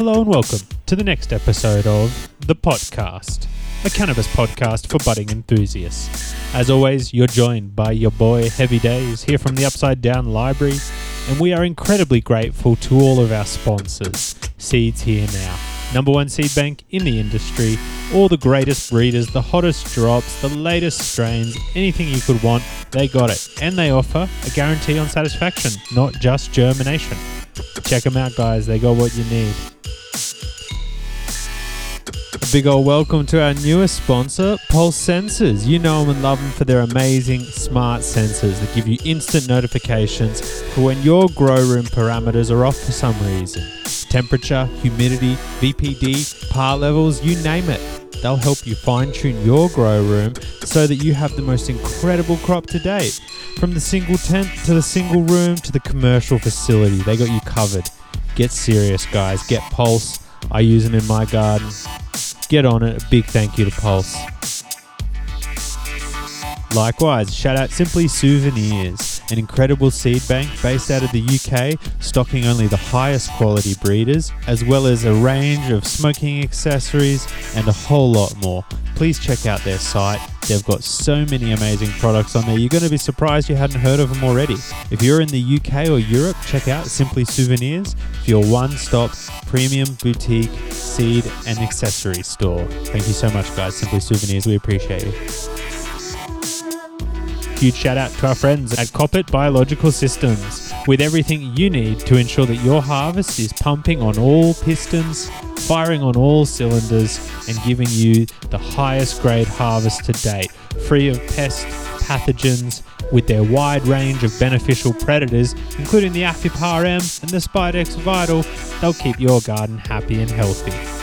Hello and welcome to the next episode of The Pot Cast, a cannabis podcast for budding enthusiasts. As always, you're joined by your boy Heavy Days here from the Upside Down Library, and we are incredibly grateful to all of our sponsors. Seeds Here Now, number one seed bank in the industry, all the greatest breeders, the hottest drops, the latest strains, anything you could want, they got it. And they offer a guarantee on satisfaction, not just germination. Check them out, guys. They got what you need. A big old welcome to our newest sponsor, Pulse Sensors. You know them and love them for their amazing smart sensors that give you instant notifications for when your grow room parameters are off for some reason. Temperature, humidity, VPD, par levels, you name it. They'll help you fine tune your grow room so that you have the most incredible crop to date. From the single tent to the single room to the commercial facility, they got you covered. Get serious, guys. Get Pulse. I use them in my garden. Get on it. A big thank you to Pulse. Likewise, shout out Simply Souvenirs, an incredible seed bank based out of the UK, stocking only the highest quality breeders, as well as a range of smoking accessories and a whole lot more. Please check out their site. They've got so many amazing products on there. You're going to be surprised you hadn't heard of them already. If you're in the UK or Europe, check out Simply Souvenirs for your one stop premium boutique seed and accessory store. Thank you so much, guys. Simply Souvenirs, we appreciate you. Huge shout out to our friends at Koppert Biological Systems with everything you need to ensure that your harvest is pumping on all pistons, firing on all cylinders, and giving you the highest grade harvest to date, free of pests, pathogens. With their wide range of beneficial predators, including the Aphipar-M and the Spidex Vital, they'll keep your garden happy and healthy.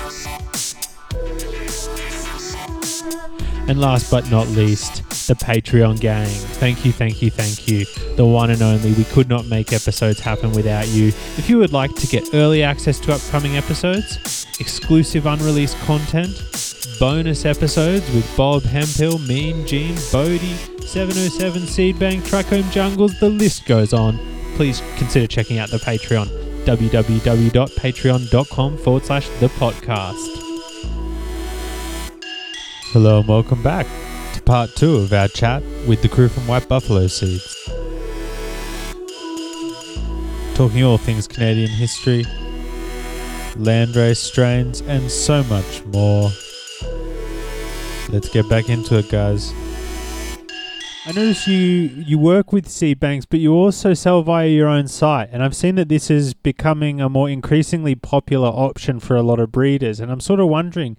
And last but not least, the Patreon gang. Thank you, thank you, thank you. The one and only. We could not make episodes happen without you. If you would like to get early access to upcoming episodes, exclusive unreleased content, bonus episodes with Bob Hemphill, Mean Gene, Bodhi, 707 Seed Bank, Trichome Jungles, the list goes on. Please consider checking out the Patreon www.patreon.com forward slash the podcast. Hello and welcome back to part two of our chat with the crew from White Buffalo Seeds. Talking all things Canadian history, landrace strains, and so much more. Let's get back into it, guys. I notice you you work with seed banks, but you also sell via your own site, and I've seen that this is becoming a more increasingly popular option for a lot of breeders. And I'm sort of wondering,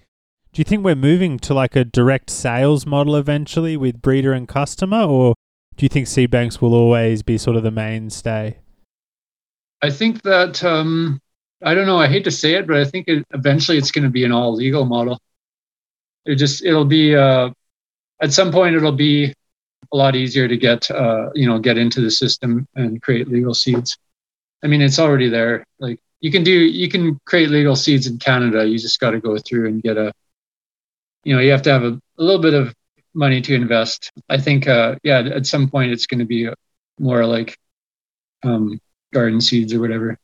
do you think we're moving to like a direct sales model eventually with breeder and customer, or do you think seed banks will always be sort of the mainstay? I think that um, I don't know. I hate to say it, but I think it, eventually it's going to be an all legal model. It just it'll be uh, at some point it'll be a lot easier to get uh, you know get into the system and create legal seeds. I mean, it's already there. Like you can do you can create legal seeds in Canada. You just got to go through and get a you know you have to have a, a little bit of money to invest. I think uh, yeah at some point it's going to be more like um, garden seeds or whatever.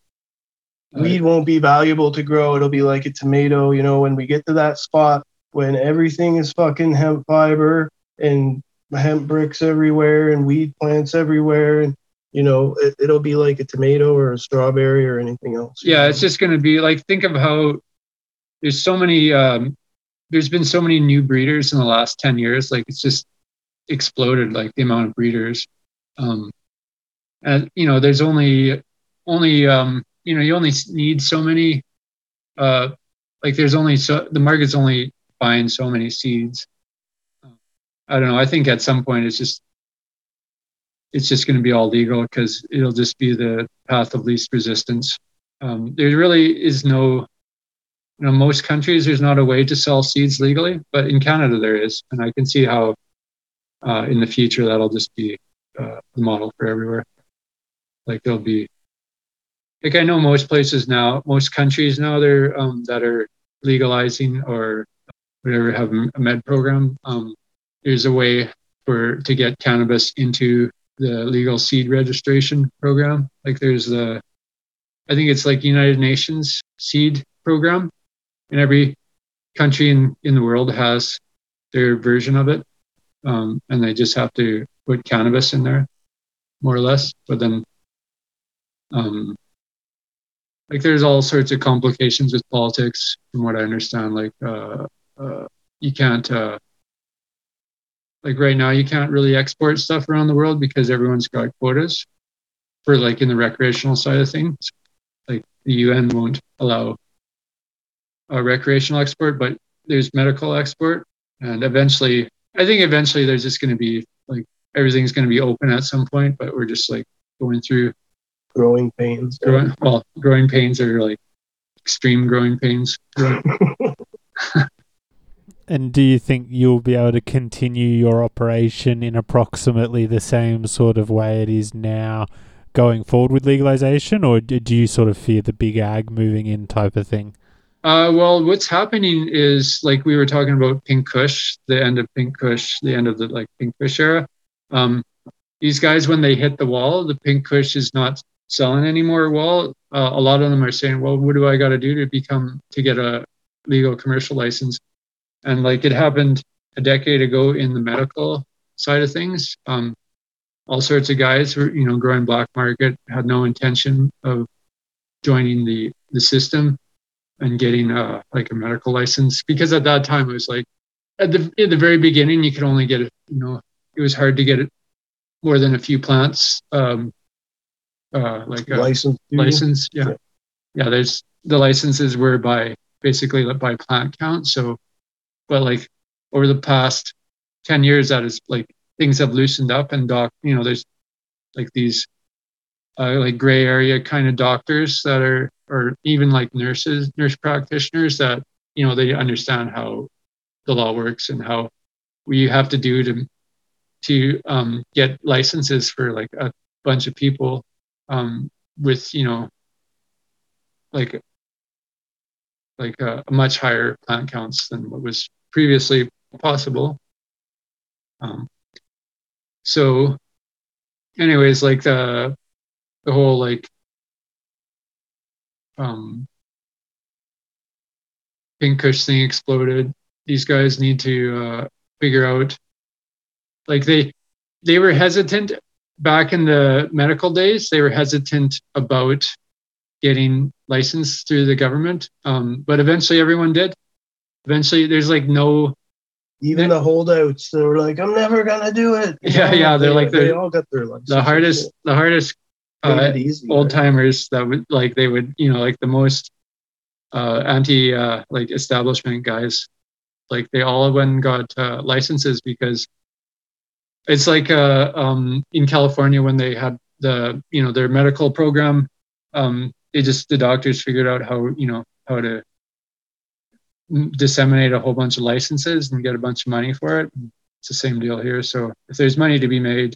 weed won't be valuable to grow. It'll be like a tomato, you know, when we get to that spot when everything is fucking hemp fiber and hemp bricks everywhere and weed plants everywhere and you know, it, it'll be like a tomato or a strawberry or anything else. Yeah, know? it's just going to be like think of how there's so many um, there's been so many new breeders in the last 10 years like it's just exploded like the amount of breeders. Um, and you know there's only only um, you know you only need so many uh, like there's only so the market's only buying so many seeds. I don't know i think at some point it's just it's just going to be all legal because it'll just be the path of least resistance. Um, there really is no you know most countries there's not a way to sell seeds legally but in canada there is and i can see how uh, in the future that'll just be uh, the model for everywhere. Like there'll be like i know most places now most countries now they're um, that are legalizing or whatever have a med program um, there's a way for to get cannabis into the legal seed registration program. Like there's the i think it's like united nations seed program, and every country in in the world has their version of it, um, and they just have to put cannabis in there, more or less. But then, um, like there's all sorts of complications with politics, from what I understand. Like uh, uh, you can't. Uh, like right now you can't really export stuff around the world because everyone's got quotas for like in the recreational side of things like the un won't allow a recreational export but there's medical export. And eventually i think eventually there's just going to be like everything's going to be open at some point but we're just like going through growing pains. Growing, well growing pains are like extreme growing pains. And do you think you'll be able to continue your operation in approximately the same sort of way it is now going forward with legalization, or do you sort of fear the big ag moving in type of thing? Uh, well, what's happening is like we were talking about Pink Kush, the end of Pink Kush, the end of the like Pink Kush era. Um, these guys, when they hit the wall, the Pink Kush is not selling anymore. Well, uh, a lot of them are saying, "Well, what do I got to do to become to get a legal commercial license?" and like it happened a decade ago in the medical side of things. Um, all sorts of guys were, you know, growing black market had no intention of joining the the system and getting a like a medical license because at that time it was like at the at the very beginning you could only get it, you know, it was hard to get it more than a few plants. Um, uh, like a license, license, yeah. yeah, yeah. There's the licenses were by basically by plant count, so but like over the past 10 years that is like things have loosened up and doc you know there's like these uh, like gray area kind of doctors that are or even like nurses nurse practitioners that you know they understand how the law works and how we have to do to to um, get licenses for like a bunch of people um, with you know like like a, a, much higher plant counts than what was previously possible. Um, so, anyways, like the the whole like um, pink kush thing exploded. These guys need to uh, figure out, like they they were hesitant back in the medical days. They were hesitant about getting licensed through the government. Um, but eventually everyone did. Eventually there's like no even the holdouts they were like, I'm never gonna do it. You yeah, know, yeah. They're they, like they all got their license. The hardest the hardest uh, old timers that would like they would, you know, like the most uh, anti uh, like establishment guys, like they all went and got uh, licenses because it's like uh, um, in California when they had the you know their medical program um, they just the doctors figured out how you know how to disseminate a whole bunch of licenses and get a bunch of money for it. It's the same deal here. So if there's money to be made,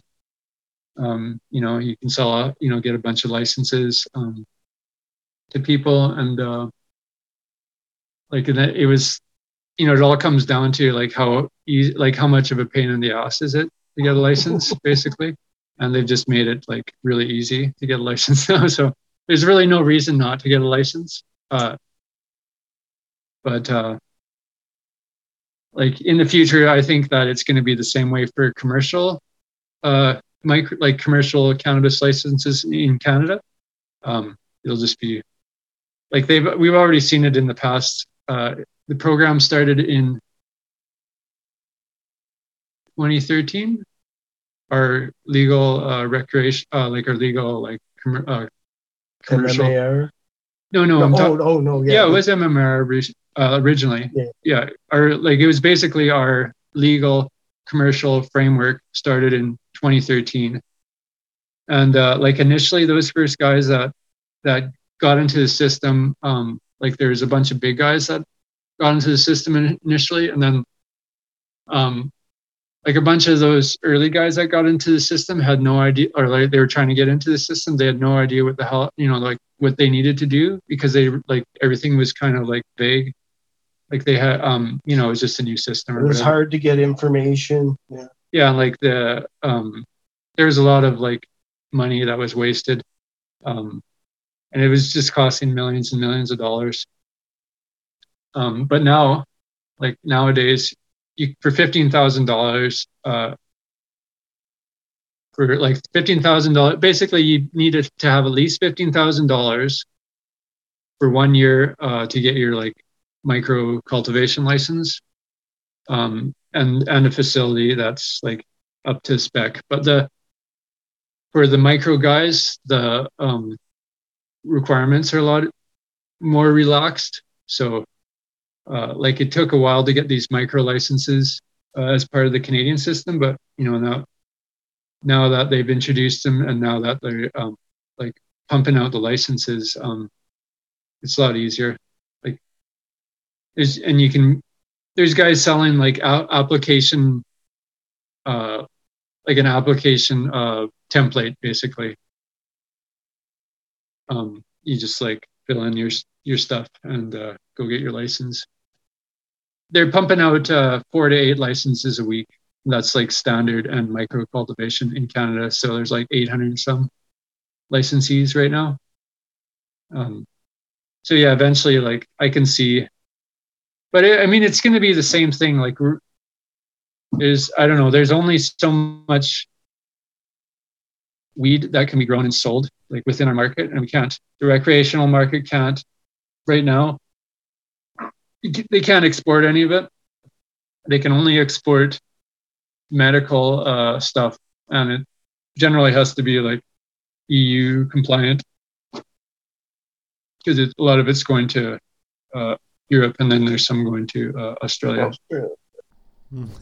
um, you know, you can sell out, you know, get a bunch of licenses um, to people, and uh, like it was, you know, it all comes down to like how easy, like how much of a pain in the ass is it to get a license, basically, and they've just made it like really easy to get a license now. So there's really no reason not to get a license. Uh, but uh, like in the future, I think that it's going to be the same way for commercial, uh, micro, like commercial cannabis licenses in Canada. Um, it'll just be like they've we've already seen it in the past. Uh, the program started in 2013. Our legal uh, recreation, uh, like our legal like com- uh, commercial. MMAR? No, no, no oh, oh, no, yeah. Yeah, it was MMR uh, originally. Yeah. yeah, our like it was basically our legal commercial framework started in 2013, and uh, like initially those first guys that that got into the system, um, like there's a bunch of big guys that got into the system initially, and then um, like a bunch of those early guys that got into the system had no idea or like they were trying to get into the system they had no idea what the hell you know like what they needed to do because they like everything was kind of like vague. Like they had um you know it was just a new system it was hard to get information. Yeah yeah like the um there was a lot of like money that was wasted um and it was just costing millions and millions of dollars. Um, but now, like nowadays, you for fifteen thousand dollars, uh, for like fifteen thousand dollars, basically you needed to have at least fifteen thousand dollars for one year uh, to get your like micro cultivation license, um, and and a facility that's like up to spec. But the for the micro guys, the um, requirements are a lot more relaxed. So, uh, like it took a while to get these micro licenses uh, as part of the Canadian system, but you know now, now that they've introduced them and now that they're um, like pumping out the licenses, um, it's a lot easier. Like, there's and you can there's guys selling like application, uh, like an application uh, template basically. Um, you just like fill in your your stuff and uh, go get your license. They're pumping out uh, four to eight licenses a week. That's like standard and micro cultivation in Canada. So there's like 800 some licensees right now. Um, so yeah, eventually, like I can see, but it, I mean, it's going to be the same thing. Like is I don't know, there's only so much weed that can be grown and sold like within our market, and we can't. The recreational market can't right now. They can't export any of it. They can only export medical uh, stuff, and it generally has to be like EU compliant because a lot of it's going to uh, Europe, and then there's some going to uh, Australia. Australia.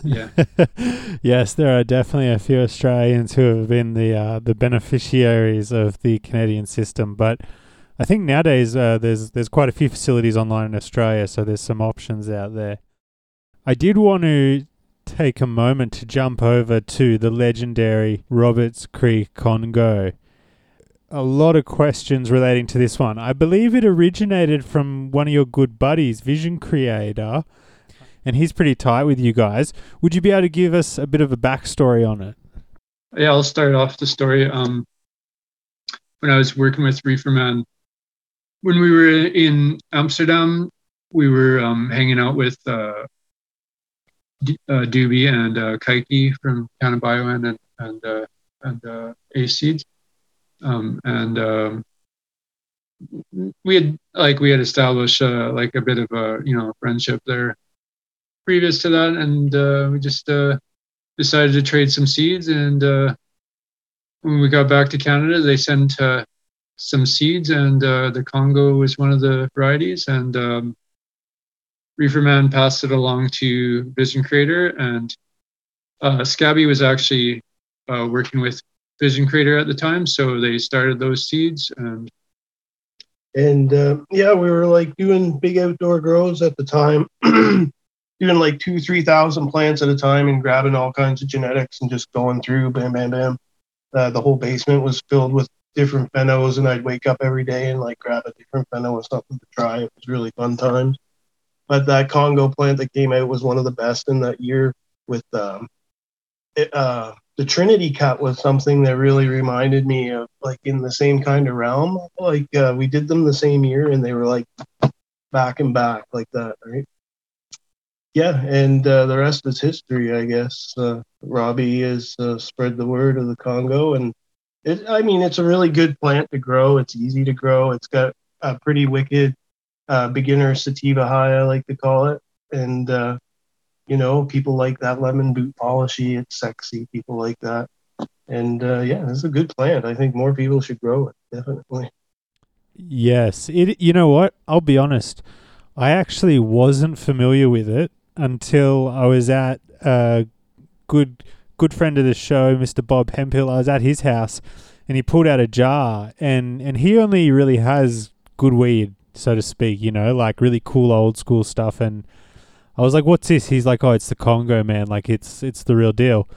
Yeah. yes, there are definitely a few Australians who have been the uh, the beneficiaries of the Canadian system, but I think nowadays uh, there's there's quite a few facilities online in Australia, so there's some options out there. I did want to take a moment to jump over to the legendary Roberts Creek Congo. A lot of questions relating to this one. I believe it originated from one of your good buddies, Vision Creator and he's pretty tight with you guys. Would you be able to give us a bit of a backstory on it? Yeah, I'll start off the story. Um, when I was working with Reeferman, when we were in Amsterdam, we were um, hanging out with uh, D- uh, Doobie and uh, Kaiki from Canna and and uh, and uh, Ace Seeds, um, and um, we had like we had established uh, like a bit of a you know friendship there previous to that, and uh, we just uh, decided to trade some seeds. And uh, when we got back to Canada, they sent uh, some seeds, and uh, the Congo was one of the varieties. And um, Reeferman passed it along to Vision Creator, and uh, Scabby was actually working with Vision Creator at the time, so they started those seeds and and uh, yeah, we were like doing big outdoor grows at the time, doing like two, three thousand plants at a time and grabbing all kinds of genetics and just going through, bam, bam, bam. Uh, the whole basement was filled with different phenos, and I'd wake up every day and like grab a different pheno or something to try. It was really fun times. But that Congo plant that came out was one of the best in that year. With um, it, uh, the Trinity cut was something that really reminded me of like in the same kind of realm. Like uh, we did them the same year, and they were like back and back like that, right? yeah, and uh, the rest is history, I guess. Uh, Robbie has uh, spread the word of the Congo, and it, I mean, it's a really good plant to grow. It's easy to grow. It's got a pretty wicked uh, beginner sativa high, I like to call it, and uh, you know, people like that lemon boot polishy. It's sexy. People like that, and uh, yeah, it's a good plant. I think more people should grow it. Definitely. Yes, it. You know what? I'll be honest. I actually wasn't familiar with it until I was at a good good friend of the show, Mr. Bob Hemphill. I was at his house, and he pulled out a jar, and and he only really has good weed, so to speak. You know, like really cool old school stuff. And I was like, "What's this?" He's like, "Oh, it's the Congo, man. Like it's it's the real deal."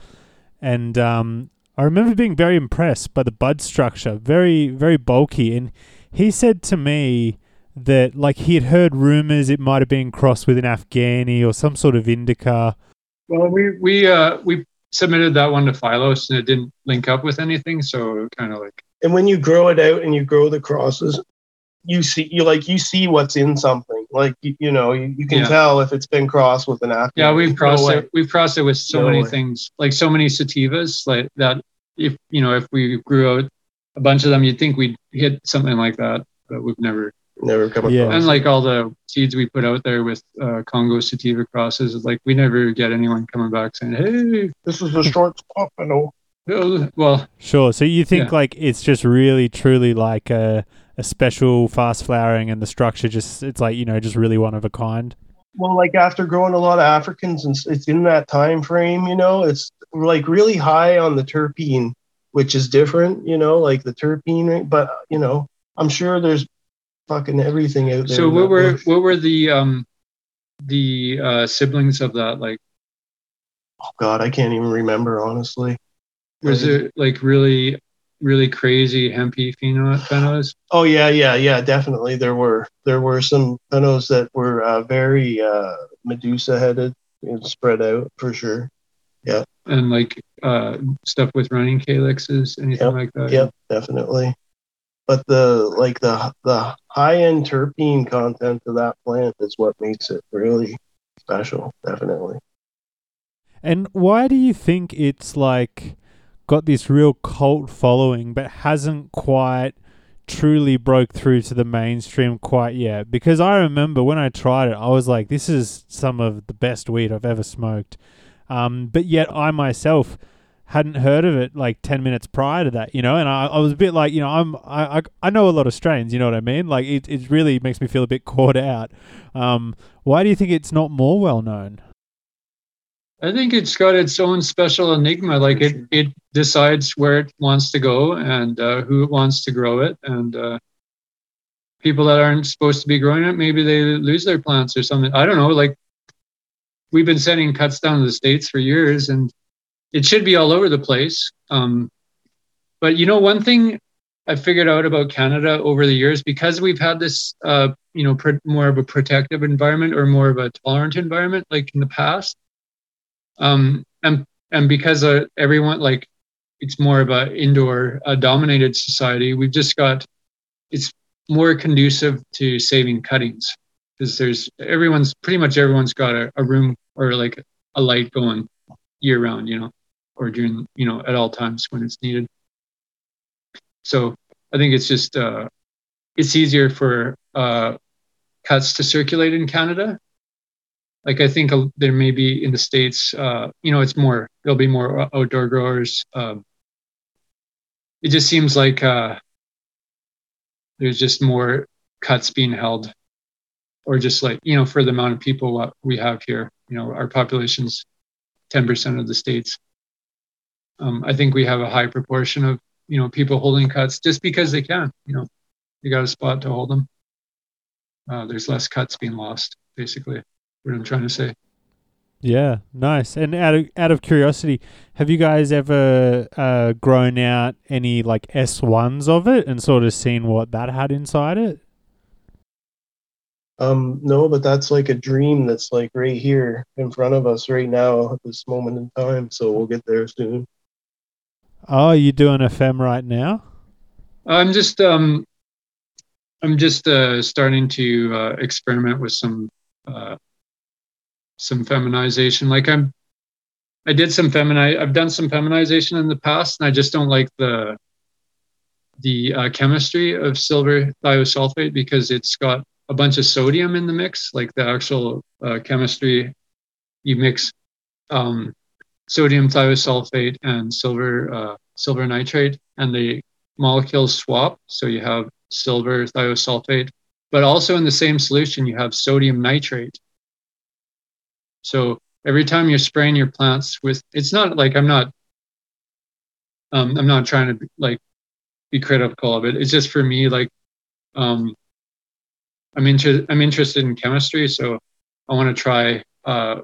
And um, I remember being very impressed by the bud structure, very very bulky, and he said to me that like he had heard rumors it might have been crossed with an Afghani or some sort of indica. Well, we we uh we submitted that one to Phylos and it didn't link up with anything, so kind of like. And when you grow it out and you grow the crosses, you see you like you see what's in something. Like you, you know, you, you can Yeah. tell if it's been crossed with an active. Yeah, we've crossed way. it. We've crossed it with so No many way. things, like so many sativas, like that. If you know, if we grew out a bunch of them, you'd think we'd hit something like that, but we've never. Never come across. Yeah. And like all the seeds we put out there with uh, Congo sativa crosses, it's like we never get anyone coming back saying, "Hey, this is a short stop, I know. oh," well, Sure. So you think Yeah. like it's just really truly like a a special fast flowering and the structure just it's like you know just really one of a kind. Well, like after growing a lot of Africans, and it's in that time frame, you know, it's like really high on the terpene, which is different, you know, like the terpene rate. But you know, I'm sure there's fucking everything out there. so what were bush. what were the um the uh, siblings of that? Like, Oh God, I can't even remember honestly. was it like really really crazy hempy phenos? Oh yeah, yeah, yeah, definitely. There were there were some phenos that were uh, very uh, Medusa headed and spread out for sure. Yeah. And like uh, stuff with running calyxes, anything Yep, like that. Yep, definitely. But the like the the high end terpene content of that plant is what makes it really special. Definitely. And why do you think it's like got this real cult following but hasn't quite truly broke through to the mainstream quite yet? Because I remember when I tried it, I was like, this is some of the best weed I've ever smoked. Um, but yet I myself hadn't heard of it like 10 minutes prior to that, you know, and I, I was a bit like, you know, I'm, I, I, I know a lot of strains, you know what I mean? Like it, it really makes me feel a bit caught out. Um, why do you think it's not more well known? I think it's got its own special enigma. Like it, it decides where it wants to go and uh, who it wants to grow it. And uh, people that aren't supposed to be growing it, maybe they lose their plants or something. I don't know. Like we've been sending cuts down to the states for years, and it should be all over the place. Um, but you know, one thing I figured out about Canada over the years, because we've had this, uh, you know, pr- more of a protective environment or more of a tolerant environment, like in the past um, and and because uh, everyone like it's more of a indoor uh, dominated society we've just got it's more conducive to saving cuttings. Because there's everyone's pretty much everyone's got a, a room or like a light going year round you know or during you know at all times when it's needed. So i think it's just uh it's easier for uh cuts to circulate in canada like I think there may be in the states, uh, you know, it's more there'll be more outdoor growers. Um, it just seems like uh, there's just more cuts being held, or just like you know, for the amount of people what we have here, you know, our population's ten percent of the states. Um, I think we have a high proportion of you know people holding cuts just because they can. You know, they got a spot to hold them. Uh, there's less cuts being lost, basically what I'm trying to say. Yeah, nice. And out of out of curiosity, have you guys ever uh, grown out any like S ones of it and sort of seen what that had inside it? Um, no, but that's like a dream that's like right here in front of us right now at this moment in time. So we'll get there soon. Oh, you doing a fem right now? I'm just um, I'm just uh, starting to uh, experiment with some uh, some feminization. Like I'm, I did some femini. I've done some feminization in the past, and I just don't like the the uh, chemistry of silver thiosulfate because it's got a bunch of sodium in the mix. Like the actual uh, chemistry, you mix um, sodium thiosulfate and silver uh, silver nitrate, and the molecules swap. So you have silver thiosulfate, but also in the same solution you have sodium nitrate. So every time you're spraying your plants with, it's not like I'm not, um, I'm not trying to be, like be critical of it. It's just for me, like, um, I'm interested, I'm interested in chemistry, so I want to try. Uh,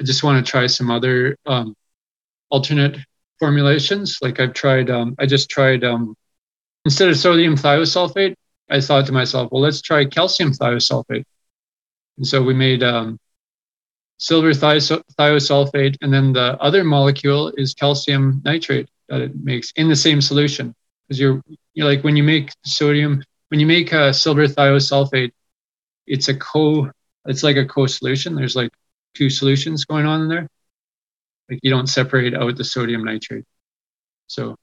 I just want to try some other um, alternate formulations. Like I've tried, um, I just tried um, instead of sodium thiosulfate. I thought to myself, well, let's try calcium thiosulfate. And so we made um, silver thios- thiosulfate, and then the other molecule is calcium nitrate that it makes in the same solution. Because you're, you're like when you make sodium, when you make uh, silver thiosulfate, it's a co it's like a co-solution. There's like two solutions going on in there. Like you don't separate out the sodium nitrate. So,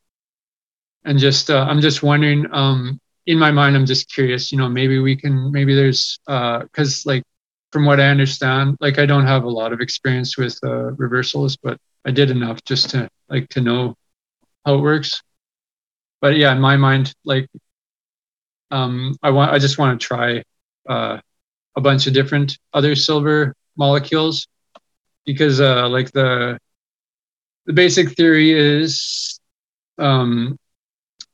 and just uh, I'm just wondering. Um, in my mind, I'm just curious. You know, maybe we can. Maybe there's because uh, like from what I understand, like I don't have a lot of experience with uh, reversals, but I did enough just to like to know how it works. But yeah, in my mind, like um, I want I just want to try uh, a bunch of different other silver molecules because uh, like the the basic theory is um,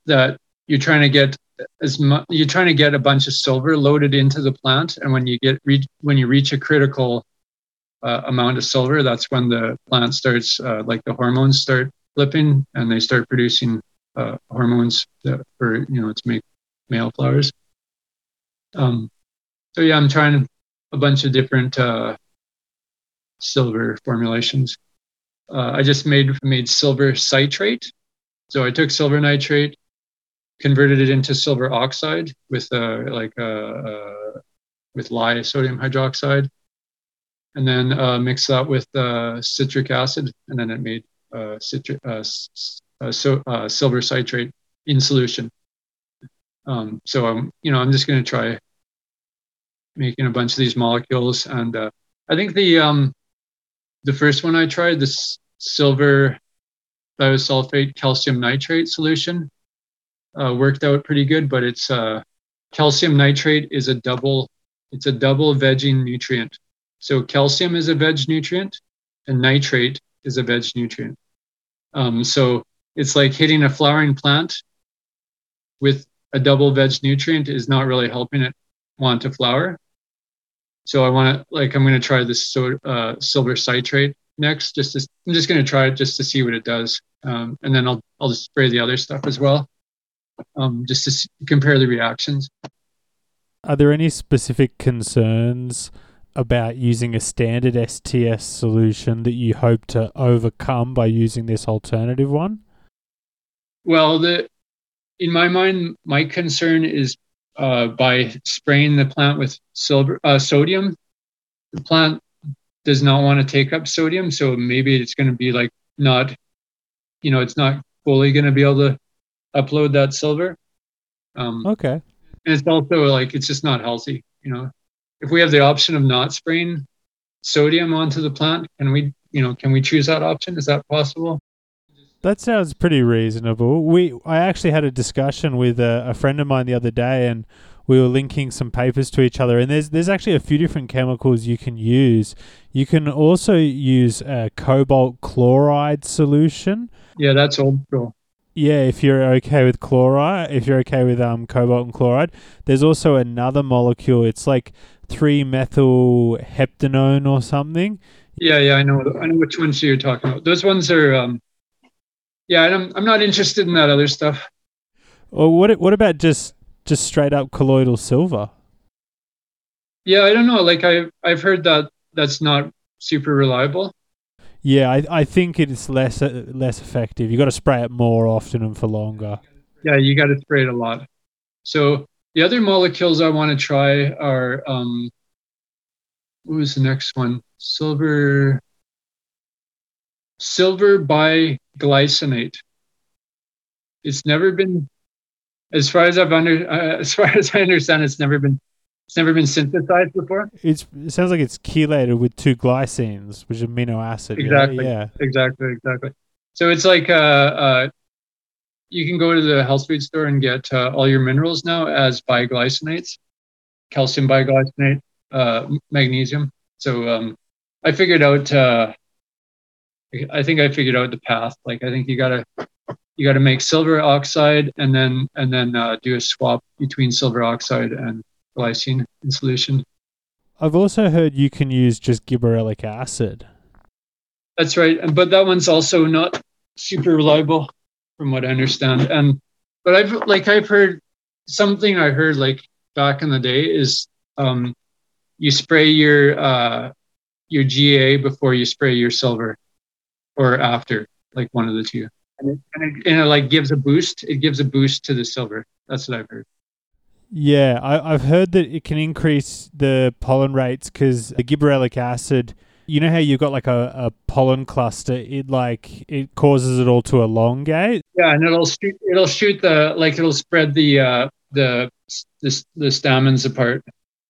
that you're trying to get as you're trying to get a bunch of silver loaded into the plant and when you get re- when you reach a critical uh, amount of silver that's when the plant starts uh, like the hormones start flipping and they start producing uh, hormones that, for you know to make male flowers. Um, so yeah i'm trying a bunch of different uh, silver formulations. Uh, i just made made silver citrate. So i took silver nitrate converted it into silver oxide with uh, like uh, uh, with lye sodium hydroxide, and then uh, mix that with uh, citric acid, and then it made uh, citric so, silver citrate in solution. Um, so I'm you know I'm just going to try making a bunch of these molecules, and I think the um, the first one I tried this silver thiosulfate calcium nitrate solution uh, worked out pretty good, but it's uh, calcium nitrate is a double it's a double vegging nutrient. So calcium is a veg nutrient, and nitrate is a veg nutrient. Um, so it's like hitting a flowering plant with a double veg nutrient is not really helping it want to flower. So I want to like I'm going to try this so, uh, silver citrate next. Just to, I'm just going to try it just to see what it does, um, and then I'll I'll just spray the other stuff as well um, just to s- compare the reactions. Are there any specific concerns about using a standard STS solution that you hope to overcome by using this alternative one? Well, the in my mind, my concern is uh, by spraying the plant with silver uh, sodium. The plant does not want to take up sodium, so maybe it's going to be like not, you know, it's not fully going to be able to upload that silver. Um, okay. And it's also like it's just not healthy. You know, if we have the option of not spraying sodium onto the plant, can we, you know, can we choose that option? Is that possible? That sounds pretty reasonable. We I actually had a discussion with a, a friend of mine the other day, and we were linking some papers to each other. And there's there's actually a few different chemicals you can use. You can also use a cobalt chloride solution. Yeah, that's old school yeah, if you're okay with chloride, if you're okay with um, cobalt and chloride, there's also another molecule. It's like three methyl heptanone or something. Yeah, yeah, I know. I know which ones you're talking about. Those ones are, um, yeah, I'm I'm not interested in that other stuff. Or what? What about just just straight up colloidal silver? Yeah, I don't know. Like I I've heard that that's not super reliable. Yeah, I, I think it's less uh, less effective. You got to spray it more often and for longer. Yeah, you got to spray it a lot. So the other molecules I want to try are um, what was the next one? Silver silver biglycinate. It's never been, as far as I've under, uh, as far as I understand, it's never been it's never been synthesized before. It's, it sounds like it's chelated with two glycines, which is amino acid. Exactly. Yeah. Exactly. Exactly. So it's like uh, uh, you can go to the health food store and get uh, all your minerals now as biglycinates, calcium biglycinate, uh, magnesium. So um, I figured out. Uh, I think I figured out the path. Like I think you gotta you gotta make silver oxide and then and then uh, do a swap between silver oxide and glycine in solution. I've also heard you can use just gibberellic acid. That's right, but that one's also not super reliable, from what I understand. And but I've like I've heard something I heard like back in the day is um, you spray your uh, your GA before you spray your silver, or after, like one of the two, and it, and it, and it like gives a boost. It gives a boost to the silver. That's what I've heard. Yeah, I, I've heard that it can increase the pollen rates because the gibberellic acid. You know how you've got like a, a pollen cluster. It like it causes it all to elongate. Yeah, and it'll shoot. It'll shoot the like. It'll spread the uh, the the, the stamens apart,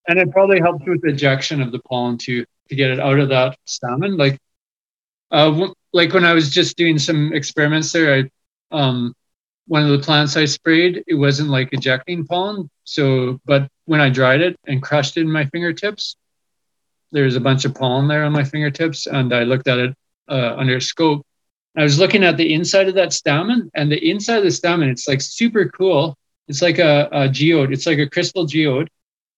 and it probably helps with ejection of the pollen too to get it out of that stamen. Like, uh, w- like when I was just doing some experiments there, I um one of the plants I sprayed, it wasn't like ejecting pollen. So, but when I dried it and crushed it in my fingertips, there's a bunch of pollen there on my fingertips, and I looked at it uh, under a scope. I was looking at the inside of that stamen, and the inside of the stamen, it's like super cool. It's like a, a geode. It's like a crystal geode,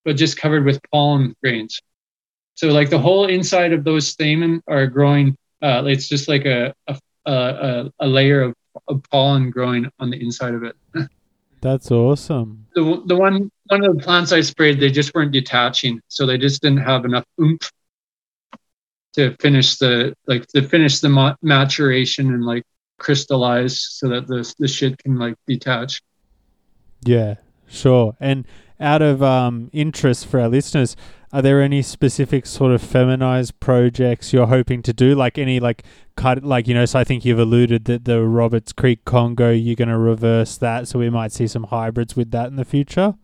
but just covered with pollen grains. So, like the whole inside of those stamen are growing. Uh, it's just like a, a a, a layer of of pollen growing on the inside of it. That's awesome. The the one one of the plants I sprayed, they just weren't detaching, so they just didn't have enough oomph to finish the like to finish the ma- maturation and like crystallize so that the the shit can like detach. Yeah, sure. And out of um, interest for our listeners, are there any specific sort of feminized projects you're hoping to do? Like any like cut like you know, so I think you've alluded that the Roberts Creek Congo you're gonna reverse that, so we might see some hybrids with that in the future?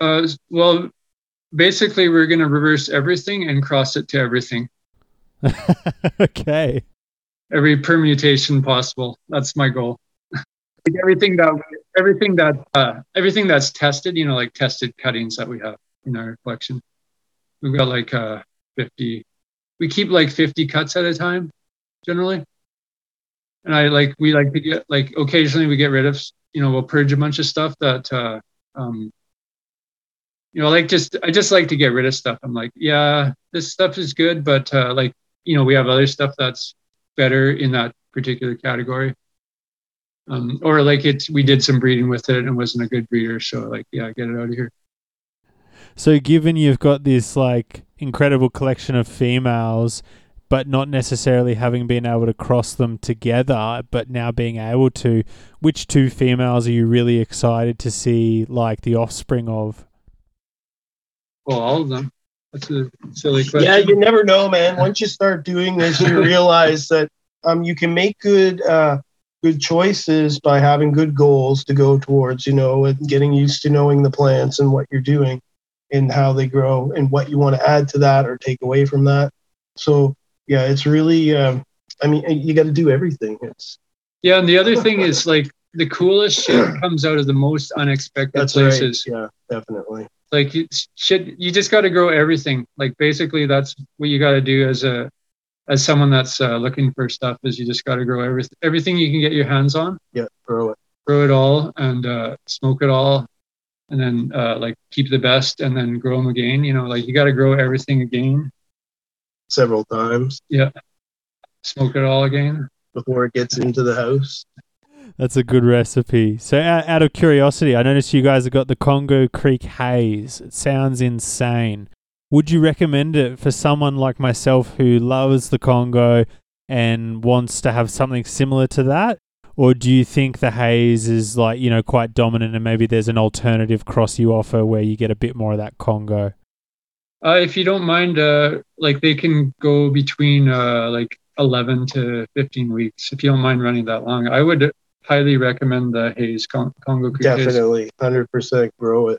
Uh well basically we're gonna reverse everything and cross it to everything. okay. Every permutation possible. That's my goal. Like everything that everything that uh everything that's tested, you know, like tested cuttings that we have in our collection. We've got like uh 50 we keep like 50 cuts at a time generally. And i like we like to get like occasionally we get rid of you know we'll purge a bunch of stuff that uh um you know like just i just like to get rid of stuff. I'm like yeah this stuff is good but uh like you know we have other stuff that's better in that particular category um or like it's we did some breeding with it and wasn't a good breeder so like yeah get it out of here so, given you've got this like incredible collection of females, but not necessarily having been able to cross them together, but now being able to, which two females are you really excited to see like the offspring of? Well, all of them. That's a silly question. Yeah, you never know, man. Once you start doing this, you realize that um, you can make good uh, good choices by having good goals to go towards, you know, and getting used to knowing the plants and what you're doing and how they grow and what you want to add to that or take away from that. So yeah, it's really. Um, I mean, you got to do everything. It's yeah, and the other thing is like the coolest shit comes out of the most unexpected that's places. Right. Yeah, definitely. Like you, shit, you just got to grow everything. Like basically, that's what you got to do as a as someone that's uh, looking for stuff. Is you just got to grow everything everything you can get your hands on. Yeah, grow it. Grow it all and uh, smoke it all and then uh, like keep the best and then grow them again. You know, like you got to grow everything again several times. Yeah, smoke it all again before it gets into the house. That's a good recipe. So, out, out of curiosity, I noticed you guys have got the Congo Creek Haze. It sounds insane. Would you recommend it for someone like myself who loves the Congo and wants to have something similar to that? or do you think the haze is like you know quite dominant and maybe there's an alternative cross you offer where you get a bit more of that congo uh, if you don't mind uh, like they can go between uh, like 11 to 15 weeks if you don't mind running that long i would highly recommend the haze Con- congo Creek definitely haze. 100% grow it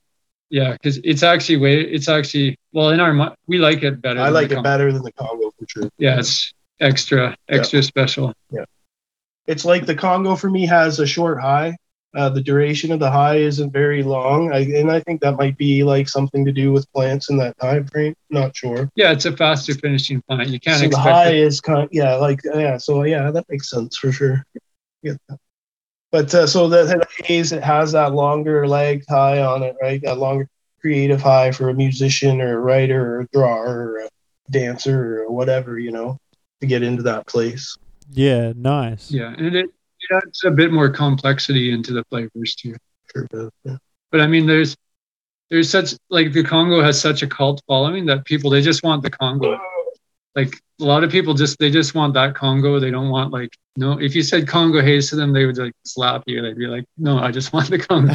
yeah because it's actually way it's actually well in our we like it better i like it congo. better than the congo for sure yeah it's extra extra yeah. special yeah it's like the Congo for me has a short high. Uh, the duration of the high isn't very long, I, and I think that might be like something to do with plants in that time frame. Not sure. Yeah, it's a faster finishing plant. You can't. So the high it. is kind. Of, yeah, like yeah. So yeah, that makes sense for sure. Yeah. But uh, so the, the haze it has that longer leg high on it, right? That longer creative high for a musician or a writer or a drawer or a dancer or whatever, you know, to get into that place. Yeah, nice. Yeah, and it, it adds a bit more complexity into the flavors too. Sure does. Yeah. But I mean, there's there's such like the Congo has such a cult following that people they just want the Congo. Like a lot of people just they just want that Congo. They don't want like no. If you said Congo haze to them, they would like slap you. They'd be like, no, I just want the Congo.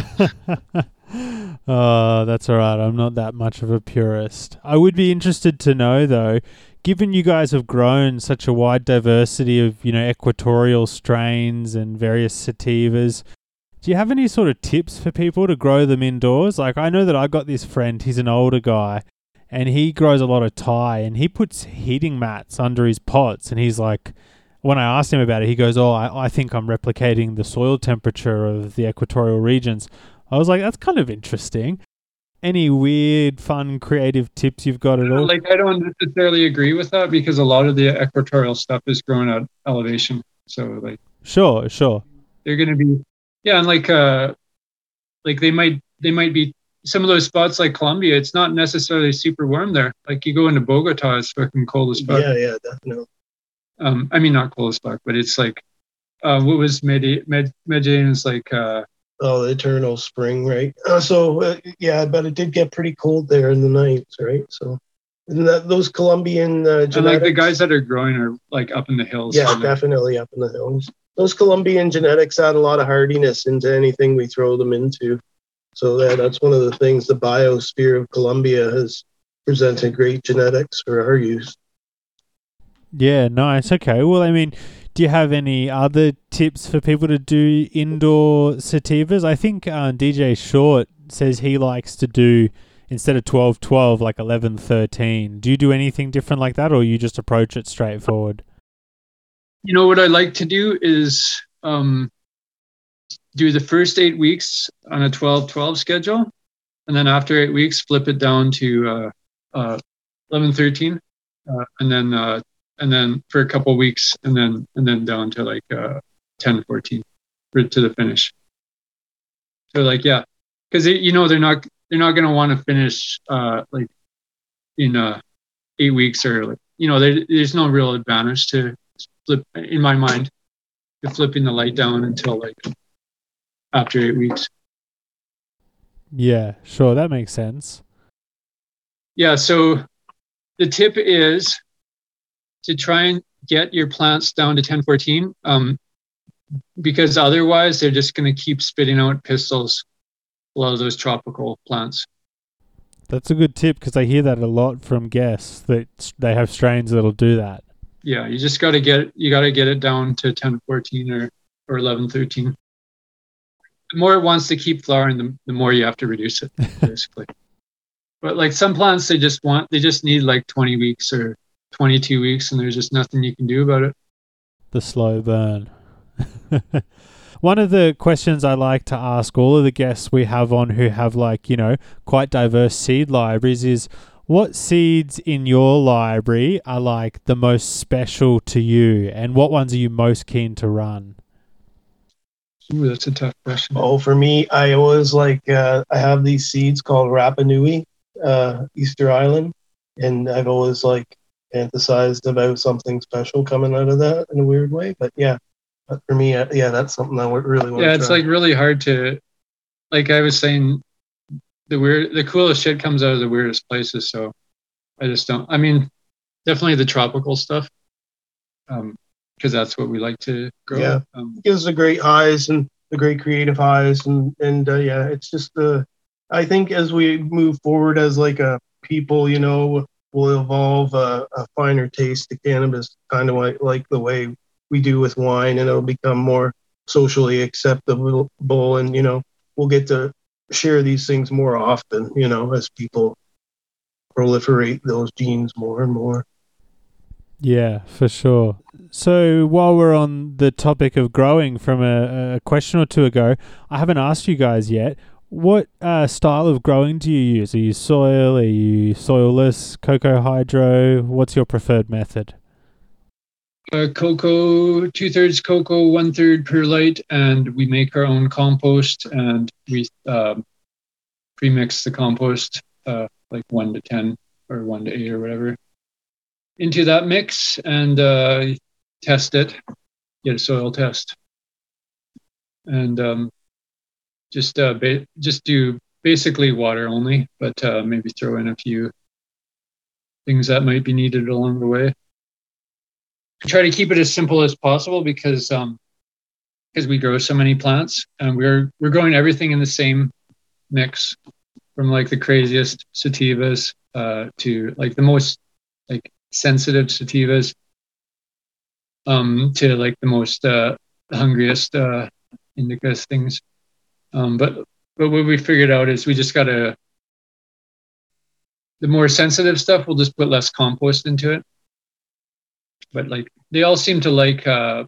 Oh, that's all right. I'm not that much of a purist. I would be interested to know though, given you guys have grown such a wide diversity of, you know, equatorial strains and various sativas, do you have any sort of tips for people to grow them indoors? Like I know that I got this friend, he's an older guy, and he grows a lot of Thai and he puts heating mats under his pots and he's like when I asked him about it, he goes, Oh, I, I think I'm replicating the soil temperature of the equatorial regions. I was like, That's kind of interesting. Any weird, fun, creative tips you've got at all? Like, I don't necessarily agree with that because a lot of the equatorial stuff is grown at elevation. So, like, sure, sure. They're going to be, yeah, and like, uh, like they might, they might be some of those spots like Colombia. It's not necessarily super warm there. Like, you go into Bogota, it's fucking cold as fuck. Yeah, yeah, definitely. Um, I mean, not cold as fuck, but it's like, uh, what was Med- Med- Medellin's like, uh, Oh, the eternal spring, right? Uh, so uh, yeah, but it did get pretty cold there in the nights, right? So and that, those Colombian uh, genetics, and like the guys that are growing are like up in the hills. Yeah, definitely up in the hills. Those Colombian genetics add a lot of hardiness into anything we throw them into. So yeah, that's one of the things the biosphere of Colombia has presented great genetics for our use. Yeah, nice. Okay. Well, I mean, do you have any other tips for people to do indoor sativas? I think uh, DJ Short says he likes to do instead of 12 12 like 11 13 do you do anything different like that or you just approach it straightforward you know what i like to do is um, do the first eight weeks on a 12 12 schedule and then after eight weeks flip it down to uh, uh, 11 13 uh, and then uh, and then for a couple weeks, and then and then down to like uh, 10, 14 for, to the finish. So like yeah, because you know they're not they're not gonna want to finish uh, like in uh, eight weeks or like you know there's no real advantage to flip in my mind to flipping the light down until like after eight weeks. Yeah, sure, that makes sense. Yeah, so the tip is to try and get your plants down to 1014 um, because otherwise they're just going to keep spitting out pistils a lot of those tropical plants that's a good tip because i hear that a lot from guests that they have strains that'll do that yeah you just got to get you got to get it down to 1014 or or 1113 the more it wants to keep flowering the, the more you have to reduce it basically but like some plants they just want they just need like 20 weeks or 22 weeks and there's just nothing you can do about it. The slow burn. One of the questions I like to ask all of the guests we have on who have, like, you know, quite diverse seed libraries is what seeds in your library are like the most special to you and what ones are you most keen to run? Ooh, that's a tough question. Oh, for me, I always like, uh, I have these seeds called Rapa Nui, uh, Easter Island. And I've always like fantasized about something special coming out of that in a weird way. But yeah, but for me, uh, yeah, that's something I really want. Yeah, it's like really hard to, like I was saying, the weird, the coolest shit comes out of the weirdest places. So I just don't. I mean, definitely the tropical stuff, um, because that's what we like to grow. Yeah, um, it gives the great highs and the great creative highs, and and uh, yeah, it's just the. I think as we move forward as like a people, you know, will evolve a, a finer taste to cannabis, kind of like, like the way we do with wine, and it'll become more socially acceptable. And you know, we'll get to share these things more often. You know, as people proliferate those genes more and more. Yeah, for sure. So while we're on the topic of growing from a, a question or two ago, I haven't asked you guys yet. What uh, style of growing do you use? Are you soil? Are you soilless? Coco hydro? What's your preferred method? Uh, coco, two thirds coco, one third perlite, and we make our own compost and we um, pre-mix the compost uh, like one to ten or one to eight or whatever into that mix and uh, test it. Get a soil test, and um, just uh, ba- just do basically water only, but uh, maybe throw in a few things that might be needed along the way. try to keep it as simple as possible because um, because we grow so many plants and we're we're growing everything in the same mix. from like the craziest sativas uh, to like the most like sensitive sativas um, to like the most uh, hungriest uh, indicas things. Um, but but what we figured out is we just gotta the more sensitive stuff we'll just put less compost into it. But like they all seem to like uh,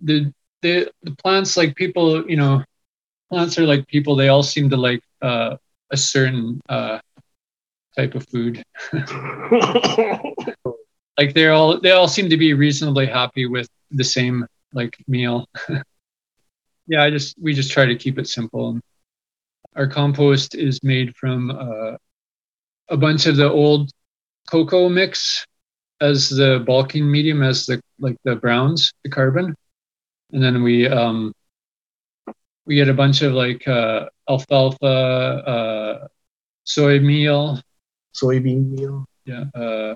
the the the plants like people you know plants are like people they all seem to like uh, a certain uh, type of food. like they're all they all seem to be reasonably happy with the same like meal. yeah, I just we just try to keep it simple. Our compost is made from uh, a bunch of the old coco mix as the bulking medium as the like the browns, the carbon, and then we um we get a bunch of like uh, alfalfa, uh, soy meal, Soybean meal. yeah, uh,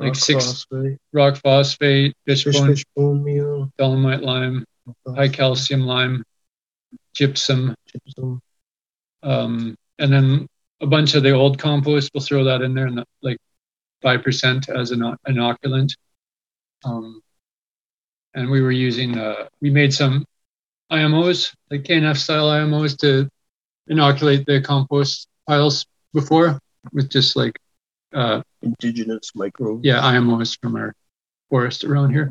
Like rock six- phosphate, rock phosphate, fish fish, bone, fish bone meal, dolomite lime, high calcium lime, gypsum, gypsum. um, and then a bunch of the old compost. We'll throw that in there, and that, like five percent as an inoculant. Um, and we were using, uh, we made some IMOs, like KNF style IMOs, to inoculate the compost piles before with just like, uh, indigenous microbes. yeah, IMOs from our forest around here,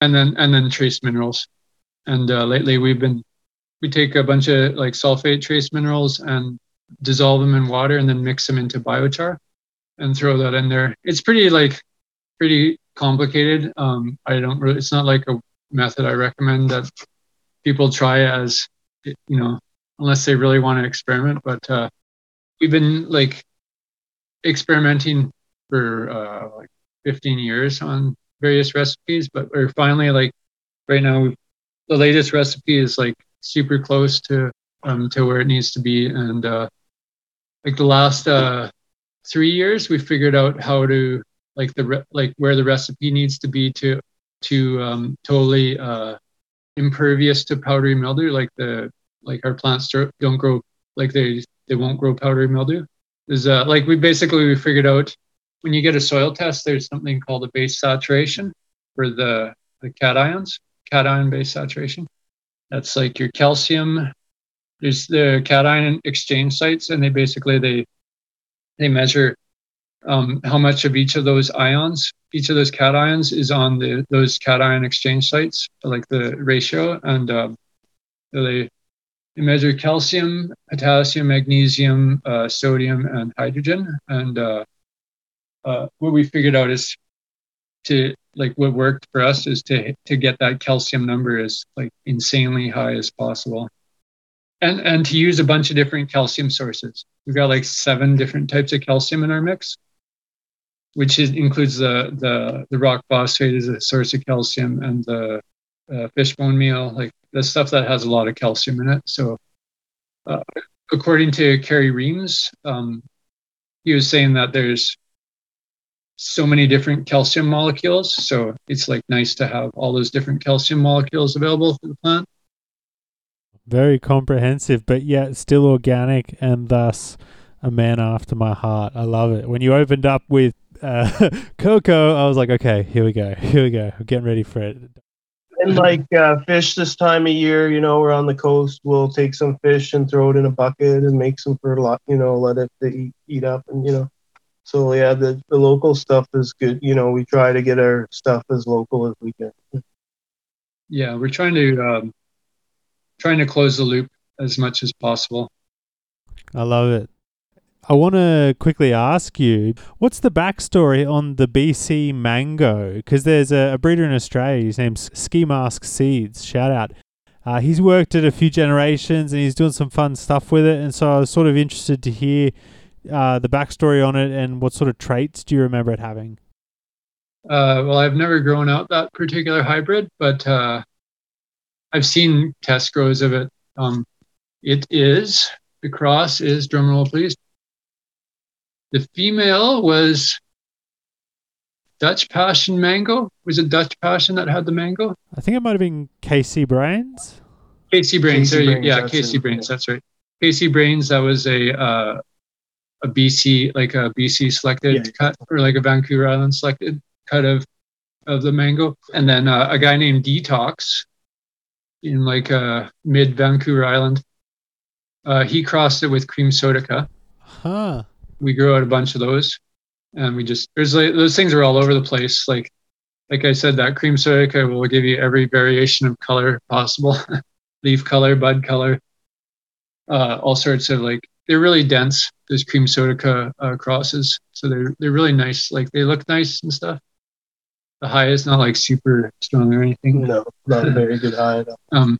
and then and then trace minerals. And uh, lately we've been, we take a bunch of like sulfate trace minerals and dissolve them in water and then mix them into biochar and throw that in there. It's pretty like pretty complicated. Um, I don't really. It's not like a method I recommend that people try as you know unless they really want to experiment. But uh, we've been like experimenting for uh, like 15 years on various recipes, but we're finally like right now. The latest recipe is like super close to um, to where it needs to be, and uh, like the last uh, three years, we figured out how to like the re- like where the recipe needs to be to to um, totally uh, impervious to powdery mildew. Like the like our plants don't grow like they they won't grow powdery mildew. Is uh, like we basically we figured out when you get a soil test, there's something called a base saturation for the the cations, cation base saturation. That's like your calcium. There's the cation exchange sites, and they basically they they measure um, how much of each of those ions, each of those cations, is on the those cation exchange sites, like the ratio, and um, they they measure calcium, potassium, magnesium, uh, sodium, and hydrogen. And uh, uh, what we figured out is to like what worked for us is to to get that calcium number as like insanely high as possible and and to use a bunch of different calcium sources we've got like seven different types of calcium in our mix which is, includes the, the the rock phosphate as a source of calcium and the uh, fish bone meal like the stuff that has a lot of calcium in it so uh, according to Carey Reams um, he was saying that there's so many different calcium molecules. So it's like nice to have all those different calcium molecules available for the plant. Very comprehensive, but yet still organic and thus a man after my heart. I love it. When you opened up with uh, coco, I was like, okay, here we go. Here we go. I'm getting ready for it. And like uh, fish this time of year, you know, we're on the coast. We'll take some fish and throw it in a bucket and make some for a lot, you know, let it to eat, eat up, and you know. So yeah, the the local stuff is good. You know, we try to get our stuff as local as we can. Yeah, we're trying to um, trying to close the loop as much as possible. I love it. I want to quickly ask you, what's the backstory on the BC mango? Because there's a, a, breeder in Australia. His name's Ski Mask Seeds. Shout out. Uh, he's worked it a few generations and he's doing some fun stuff with it. And so I was sort of interested to hear uh, the backstory on it and what sort of traits do you remember it having? Uh, well, I've never grown out that particular hybrid, but uh, I've seen test grows of it. Um, it is the cross is drumroll please. The female was Dutch Passion mango. Was it Dutch Passion that had the mango? I think it might have been KC Brains. KC Brains. KC there you, Brains, yeah, that's KC it, Brains. yeah. That's right. KC Brains, that was a uh, a BC like a BC selected Yeah. cut or like a Vancouver Island selected cut of of the mango, and then uh, a guy named Detox in like uh, mid Vancouver Island. Uh, he crossed it with cream sodica. Huh. We grew out a bunch of those, and we just there's like those things are all over the place. Like like I said, that cream sodica will give you every variation of color possible, leaf color, bud color, uh, all sorts of like they're really dense. Those cream sodica uh, crosses, so they're they're really nice. Like they look nice and stuff. The high is not like super strong or anything. No, not a very good high. Um,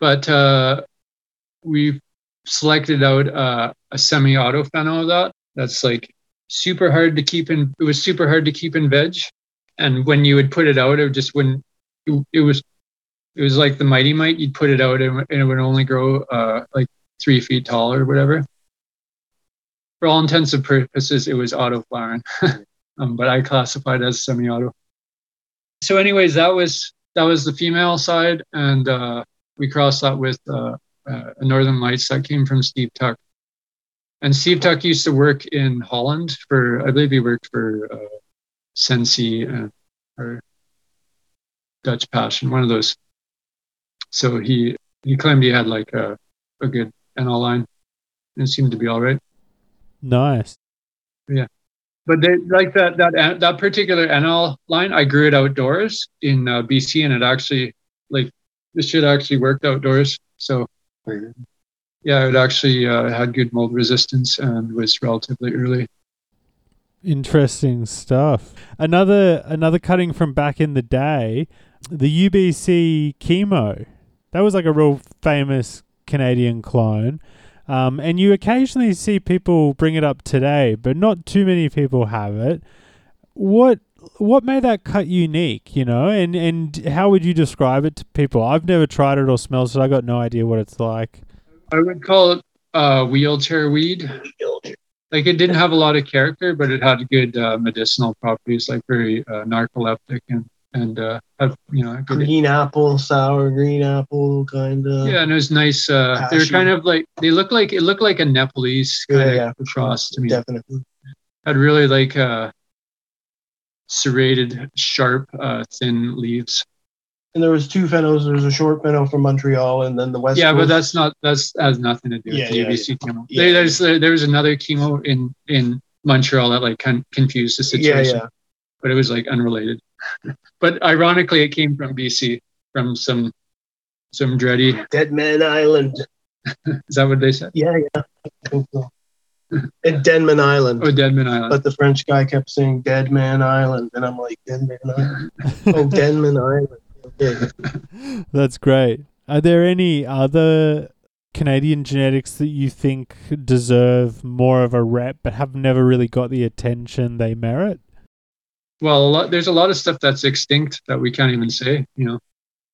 but uh, we've selected out uh, a semi-auto pheno of that. That's like super hard to keep in. It was super hard to keep in veg, and when you would put it out, it just wouldn't. It, it was, it was like the mighty mite. You'd put it out, and, and it would only grow uh, like three feet tall or whatever. For all intents and purposes, it was auto flowering, um, but I classified as semi-auto. So, anyways, that was that was the female side, and uh, we crossed that with uh, uh, Northern Lights that came from Steve Tuck. And Steve Tuck used to work in Holland for, I believe he worked for uh, Sensi and or Dutch Passion, one of those. So he he claimed he had like a, a good NL line, and it seemed to be all right. Nice. Yeah. But they, like that that that particular NL line, I grew it outdoors in uh, BC, and it actually like this shit actually worked outdoors. So yeah, it actually uh, had good mold resistance and was relatively early. Interesting stuff. Another another cutting from back in the day, the UBC chemo. That was like a real famous Canadian clone. Um, and you occasionally see people bring it up today, but not too many people have it. What what made that cut unique, you know? And and how would you describe it to people? I've never tried it or smelled it. I got no idea what it's like. I would call it uh, wheelchair weed. Like it didn't have a lot of character, but it had good uh, medicinal properties, like very uh, narcoleptic and and uh, had, you know Green apple, sour green apple, kind of. Yeah, and it was nice. Uh, they were kind of like they look like it looked like a Nepalese kind yeah, of cross to me. definitely. Had really like uh, serrated, sharp, uh, thin leaves. And there was two phenos. There was a short pheno from Montreal, and then the West. yeah, but that's not that's has nothing to do Yeah, with yeah, UBC chemo. Yeah. There, there's uh, there was another chemo in in Montreal that like con- confused the situation, yeah. yeah. but it was like unrelated. but ironically, it came from BC from some some dready. Dead Man Island. Is that what they said? Yeah, yeah. I think so. At Denman Island. Oh, Deadman Island. But the French guy kept saying Dead Man Island, and I'm like, Dead Man Island. oh, Denman Island. That's great. Are there any other Canadian genetics that you think deserve more of a rep but have never really got the attention they merit? Well, a lot, there's a lot of stuff that's extinct that we can't even say, you know,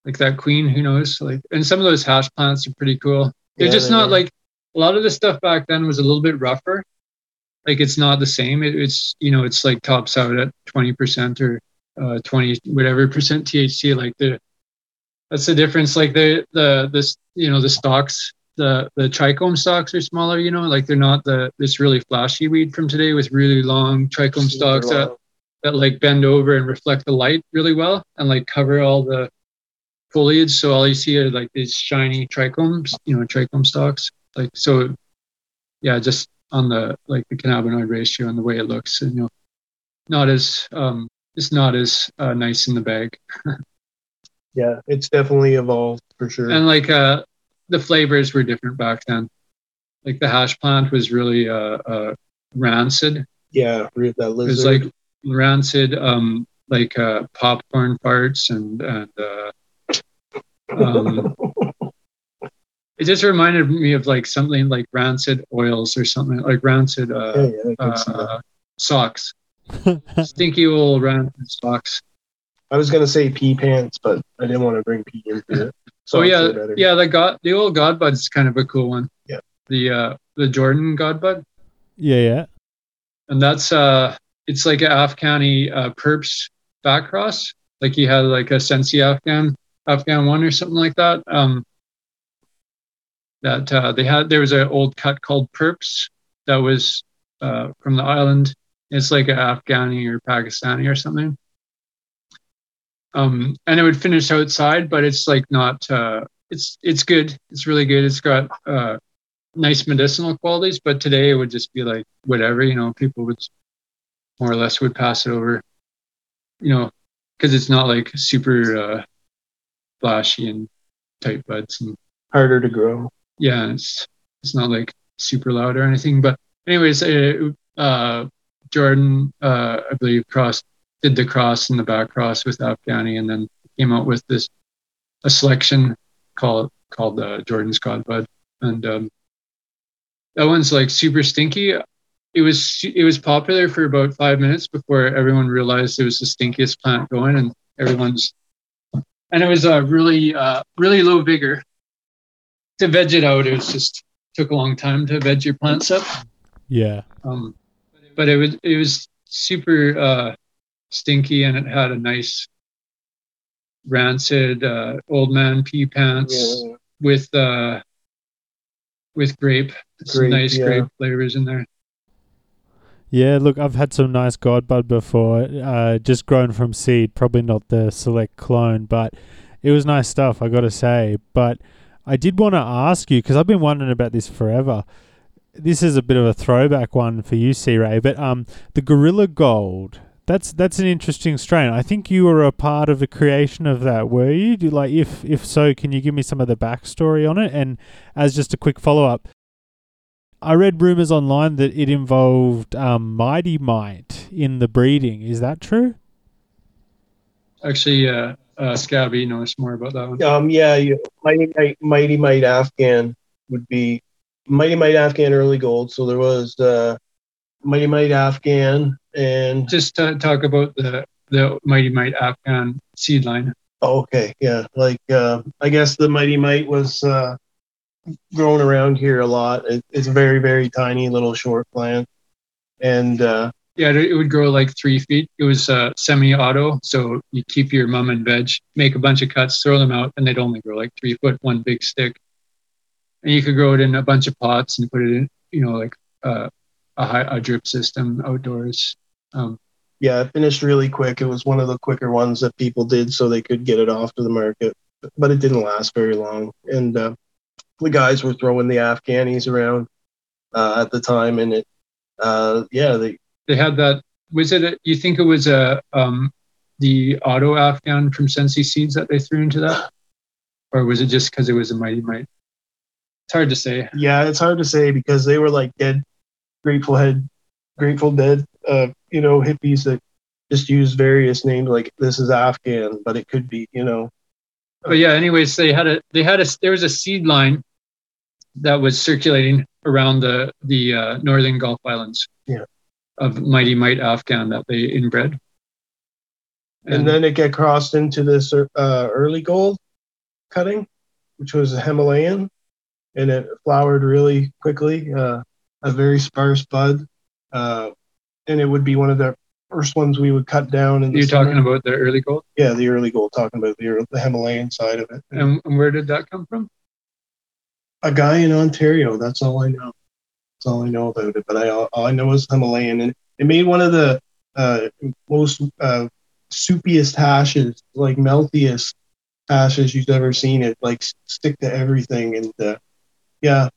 like that queen, who knows? Like, and some of those hash plants are pretty cool. They're Yeah, just not are. like a lot of the stuff back then was a little bit rougher. Like, it's not the same. It, it's, you know, it's like tops out at 20% or uh, 20, whatever percent THC. Like, the, that's the difference. Like, the, the, this, you know, the stalks, the, the trichome stalks are smaller, you know, like they're not the, this really flashy weed from today with really long trichome stalks that that like bend over and reflect the light really well and like cover all the foliage. So all you see are like these shiny trichomes, you know, trichome stalks. Like so, yeah, just on the like the cannabinoid ratio and the way it looks, and you know, not as um, it's not as uh, nice in the bag. Yeah, it's definitely evolved for sure. And like uh, the flavors were different back then. Like the hash plant was really uh, uh, rancid. yeah, that It was like rancid, um, like uh, popcorn farts and and uh, um, it just reminded me of like something like rancid oils or something like rancid yeah, uh, yeah, uh, socks, stinky old rancid socks. I was gonna say pea pants, but I didn't want to bring pea into it. So Socks yeah, are yeah, the god, the old Godbud is kind of a cool one. Yeah. The uh, the Jordan Godbud, yeah, yeah. and that's uh, it's like an Afghani uh, perps back cross. Like he had like a Sensi Afghan Afghan one or something like that. Um, that uh, they had. There was an old cut called Perps that was uh, from the island. It's like an Afghani or Pakistani or something. Um, and it would finish outside, but it's like not. Uh, it's it's good. It's really good. It's got uh, nice medicinal qualities. But today it would just be like whatever. You know, people would more or less would pass it over. You know, because it's not like super uh, flashy and tight buds and Harder to grow. yeah, it's it's not like super loud or anything. But anyways, uh, uh, Jordan, uh, I believe, crossed did the cross and the back cross with Afghani, and then came out with this a selection called called uh, Jordan's God Bud, and um, that one's like super stinky. It was it was popular for about five minutes before everyone realized it was the stinkiest plant going, and everyone's and it was uh, really uh, really low vigor to veg it out. It was just took a long time to veg your plants up. Yeah. Um, but it was it was super uh, stinky and it had a nice rancid uh, old man pea pants Yeah. with uh, with grape. Some Grape, nice yeah. grape flavors in there. Yeah, look, I've had some nice God Bud before, uh, just grown from seed. Probably not the select clone, but it was nice stuff, I got to say. But I did want to ask you, because I've been wondering about this forever. This is a bit of a throwback one for you, C Ray, but um, the Gorilla Gold. That's that's an interesting strain. I think you were a part of the creation of that, were you? Do, like, if if so, can you give me some of the backstory on it? And as just a quick follow up, I read rumors online that it involved um, Mighty Mite in the breeding. Is that true? Actually, uh, uh, Scabby knows more about that one. Um, yeah, you, Mighty Mite, Mighty Mite Afghan would be Mighty Mite Afghan early gold. So there was uh, Mighty Mite Afghan and Just talk about the the Mighty Mite Afghan seed line. oh, okay, yeah, like uh, I guess the Mighty Mite was uh, grown around here a lot. It, it's a very very tiny little short plant, and uh, Yeah, it it would grow like three feet. It was uh, semi-auto, so you keep your mum and veg, make a bunch of cuts, throw them out, and they'd only grow like three foot, one big stick. And you could grow it in a bunch of pots and put it in, you know, like uh, a, high, a drip system outdoors. Um, yeah, it finished really quick. It was one of the quicker ones that people did so they could get it off to the market, but it didn't last very long. And uh, the guys were throwing the Afghanis around uh, at the time, and it, uh, yeah, they they had that. Was it? A, you think it was a um, the auto Afghan from Sensi Seeds that they threw into that, or was it just because it was a mighty mite? It's hard to say. yeah, it's hard to say because they were like dead, Grateful Head, Grateful Dead, uh, you know, hippies that just use various names like this is Afghan, but it could be, you know, but yeah anyways they had a they had a there was a seed line that was circulating around the the uh, northern gulf islands Yeah. of mighty mite afghan that they inbred and then it get crossed into this uh, early gold cutting, which was a Himalayan, and it flowered really quickly, uh, a very sparse bud, uh, and it would be one of the first ones we would cut down. In you're talking about the early gold yeah, the early gold, talking about the, the Himalayan side of it. and, and where did that come from a guy in Ontario. That's all I know. That's all I know about it. But I all I know is Himalayan, and it made one of the uh, most uh, soupiest hashes, like meltiest hashes you've ever seen. It like stick to everything, and uh, yeah.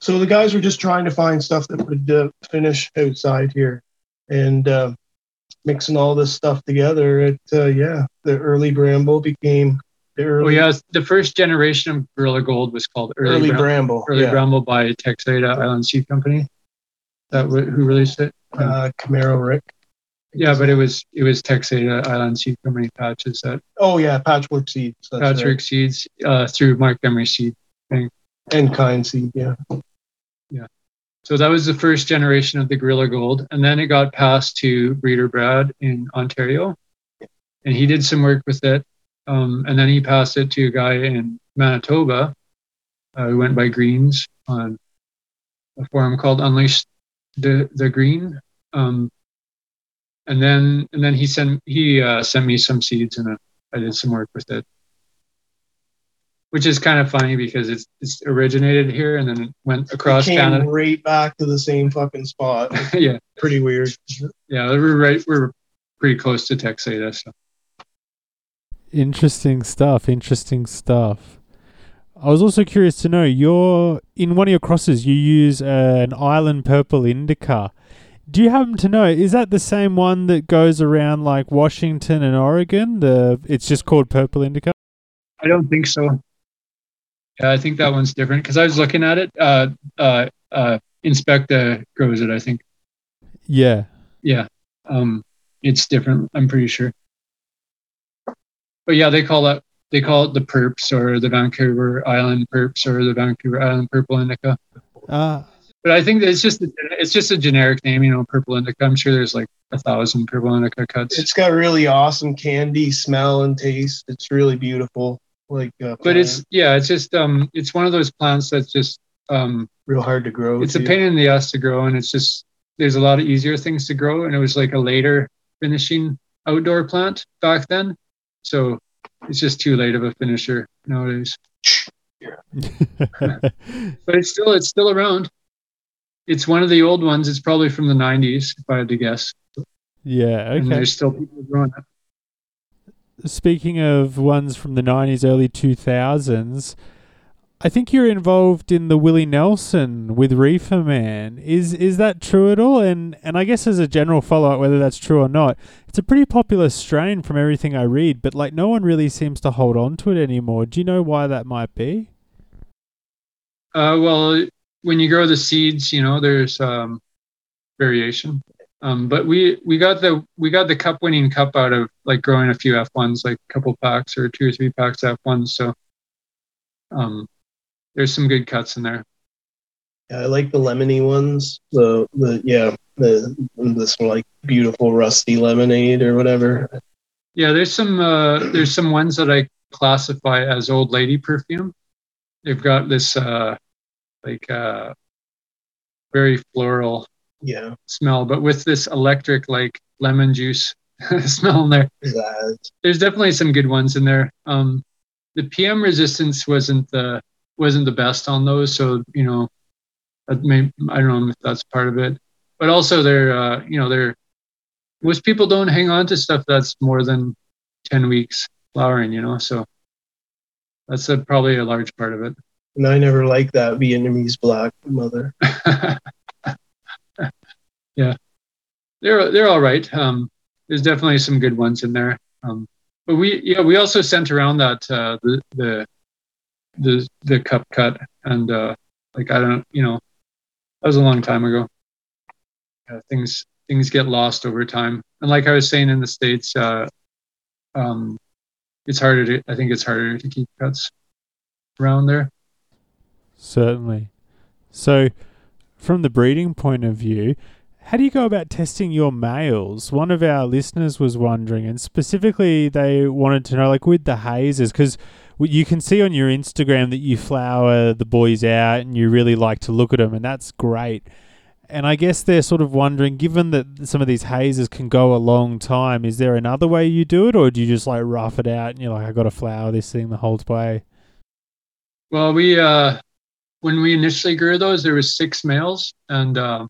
So the guys were just trying to find stuff that would uh, finish outside here, and uh, mixing all this stuff together. It uh, yeah, the early Bramble became the oh early yeah the first generation of gorilla gold was called early, early Bram- Bramble. early yeah. bramble by texada island seed company that w- who released it uh, Camaro Rick. yeah but it was it was texada island seed company patches that Oh yeah, patchwork seeds. That's patrick right. seeds uh, through Marc Emery seed and kind seed. Yeah. Yeah. So that was the first generation of the Gorilla Gold. And then it got passed to Breeder Brad in Ontario. And he did some work with it. Um, and then he passed it to a guy in Manitoba uh, who went by Greens on a forum called Unleash the, the Green. Um, and then and then he sent he uh, sent me some seeds and I did some work with it. Which is kind of funny because it's it's originated here and then it went across Came Canada. right back to the same fucking spot. yeah, Pretty weird. yeah, we're right. We're pretty close to Texada. So. Interesting stuff. Interesting stuff. I was also curious to know you're in one of your crosses. You use uh, an Island Purple Indica. Do you happen to know is that the same one that goes around like Washington and Oregon? The it's just called Purple Indica. I don't think so. Yeah, I think that one's different because I was looking at it. Uh, uh, uh, Inspecta grows it. I think. Yeah. Yeah, um, it's different. I'm pretty sure. But yeah, they call that they call it the Perps or the Vancouver Island Perps or the Vancouver Island Purple Indica. Uh, But I think it's just it's just a generic name, you know, Purple Indica. I'm sure there's like a thousand Purple Indica cuts. It's got really awesome candy smell and taste. It's really beautiful. Like, uh, but it's yeah, it's just um, it's one of those plants that's just um, real hard to grow. it's a too. pain in the ass to grow, and it's just there's a lot of easier things to grow, and it was like a later finishing outdoor plant back then, so it's just too late of a finisher nowadays. But it's still it's still around. It's one of the old ones. It's probably from the 90s, if I had to guess. yeah. And Okay. there's still people growing it. Speaking of ones from the 90s, early 2000s, I think you're involved in the Willie Nelson with Reeferman. Is is that true at all? And and I guess as a general follow up, whether that's true or not, it's a pretty popular strain from everything I read, but like no one really seems to hold on to it anymore. Do you know why that might be? Uh, well, when you grow the seeds, you know, there's um, variation. Um, but we we got the we got the cup winning cup out of like growing a few F1s, like a couple packs or two or three packs of F1s. So um, there's some good cuts in there. Yeah, I like the lemony ones. The the yeah the this like beautiful rusty lemonade or whatever. Yeah, there's some uh, there's some ones that I classify as old lady perfume. They've got this uh, like uh, very floral Yeah, smell, but with this electric like lemon juice smell in there. that There's definitely some good ones in there. Um, the PM resistance wasn't the wasn't the best on those, so you know, may, I don't know if that's part of it. But also, they're uh, you know they're most people don't hang on to stuff that's more than ten weeks flowering, you know, so that's a, probably a large part of it. and I never liked that Vietnamese black mother. yeah, they're they're all right. Um, there's definitely some good ones in there. Um, but we yeah we also sent around that uh, the the the the cup cut and uh, like I don't you know that was a long time ago. Things things get lost over time, and like I was saying in the states, uh, um, it's harder to I think it's harder to keep cuts around there. Certainly. So, from the breeding point of view, how do you go about testing your males? One of our listeners was wondering, and specifically, they wanted to know, like with the hazes, because you can see on your Instagram that you flower the boys out and you really like to look at them, and that's great. And I guess they're sort of wondering, given that some of these hazes can go a long time, is there another way you do it, or do you just like rough it out and you're like, I got to flower this thing the whole way? Well, we uh, when we initially grew those, there was six males, and uh,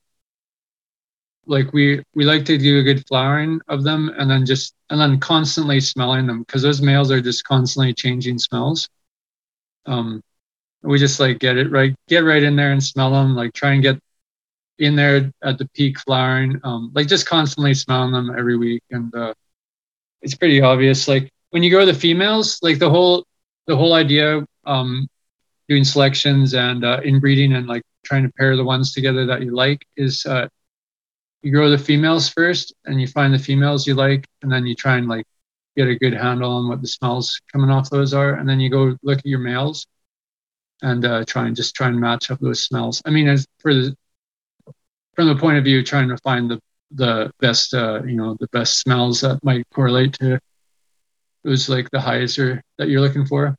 like we we like to do a good flowering of them, and then just and then constantly smelling them because those males are just constantly changing smells. Um, we just like get it right, get right in there and smell them. Like try and get in there at the peak flowering. Um, like just constantly smelling them every week, and uh, it's pretty obvious. Like when you go to the females, like the whole the whole idea um, doing selections and uh, inbreeding and like trying to pair the ones together that you like is uh, you grow the females first and you find the females you like and then you try and like get a good handle on what the smells coming off those are and then you go look at your males and uh, try and just try and match up those smells. I mean as for the from the point of view trying to find the the best uh, you know the best smells that might correlate to those like the highest that you're looking for.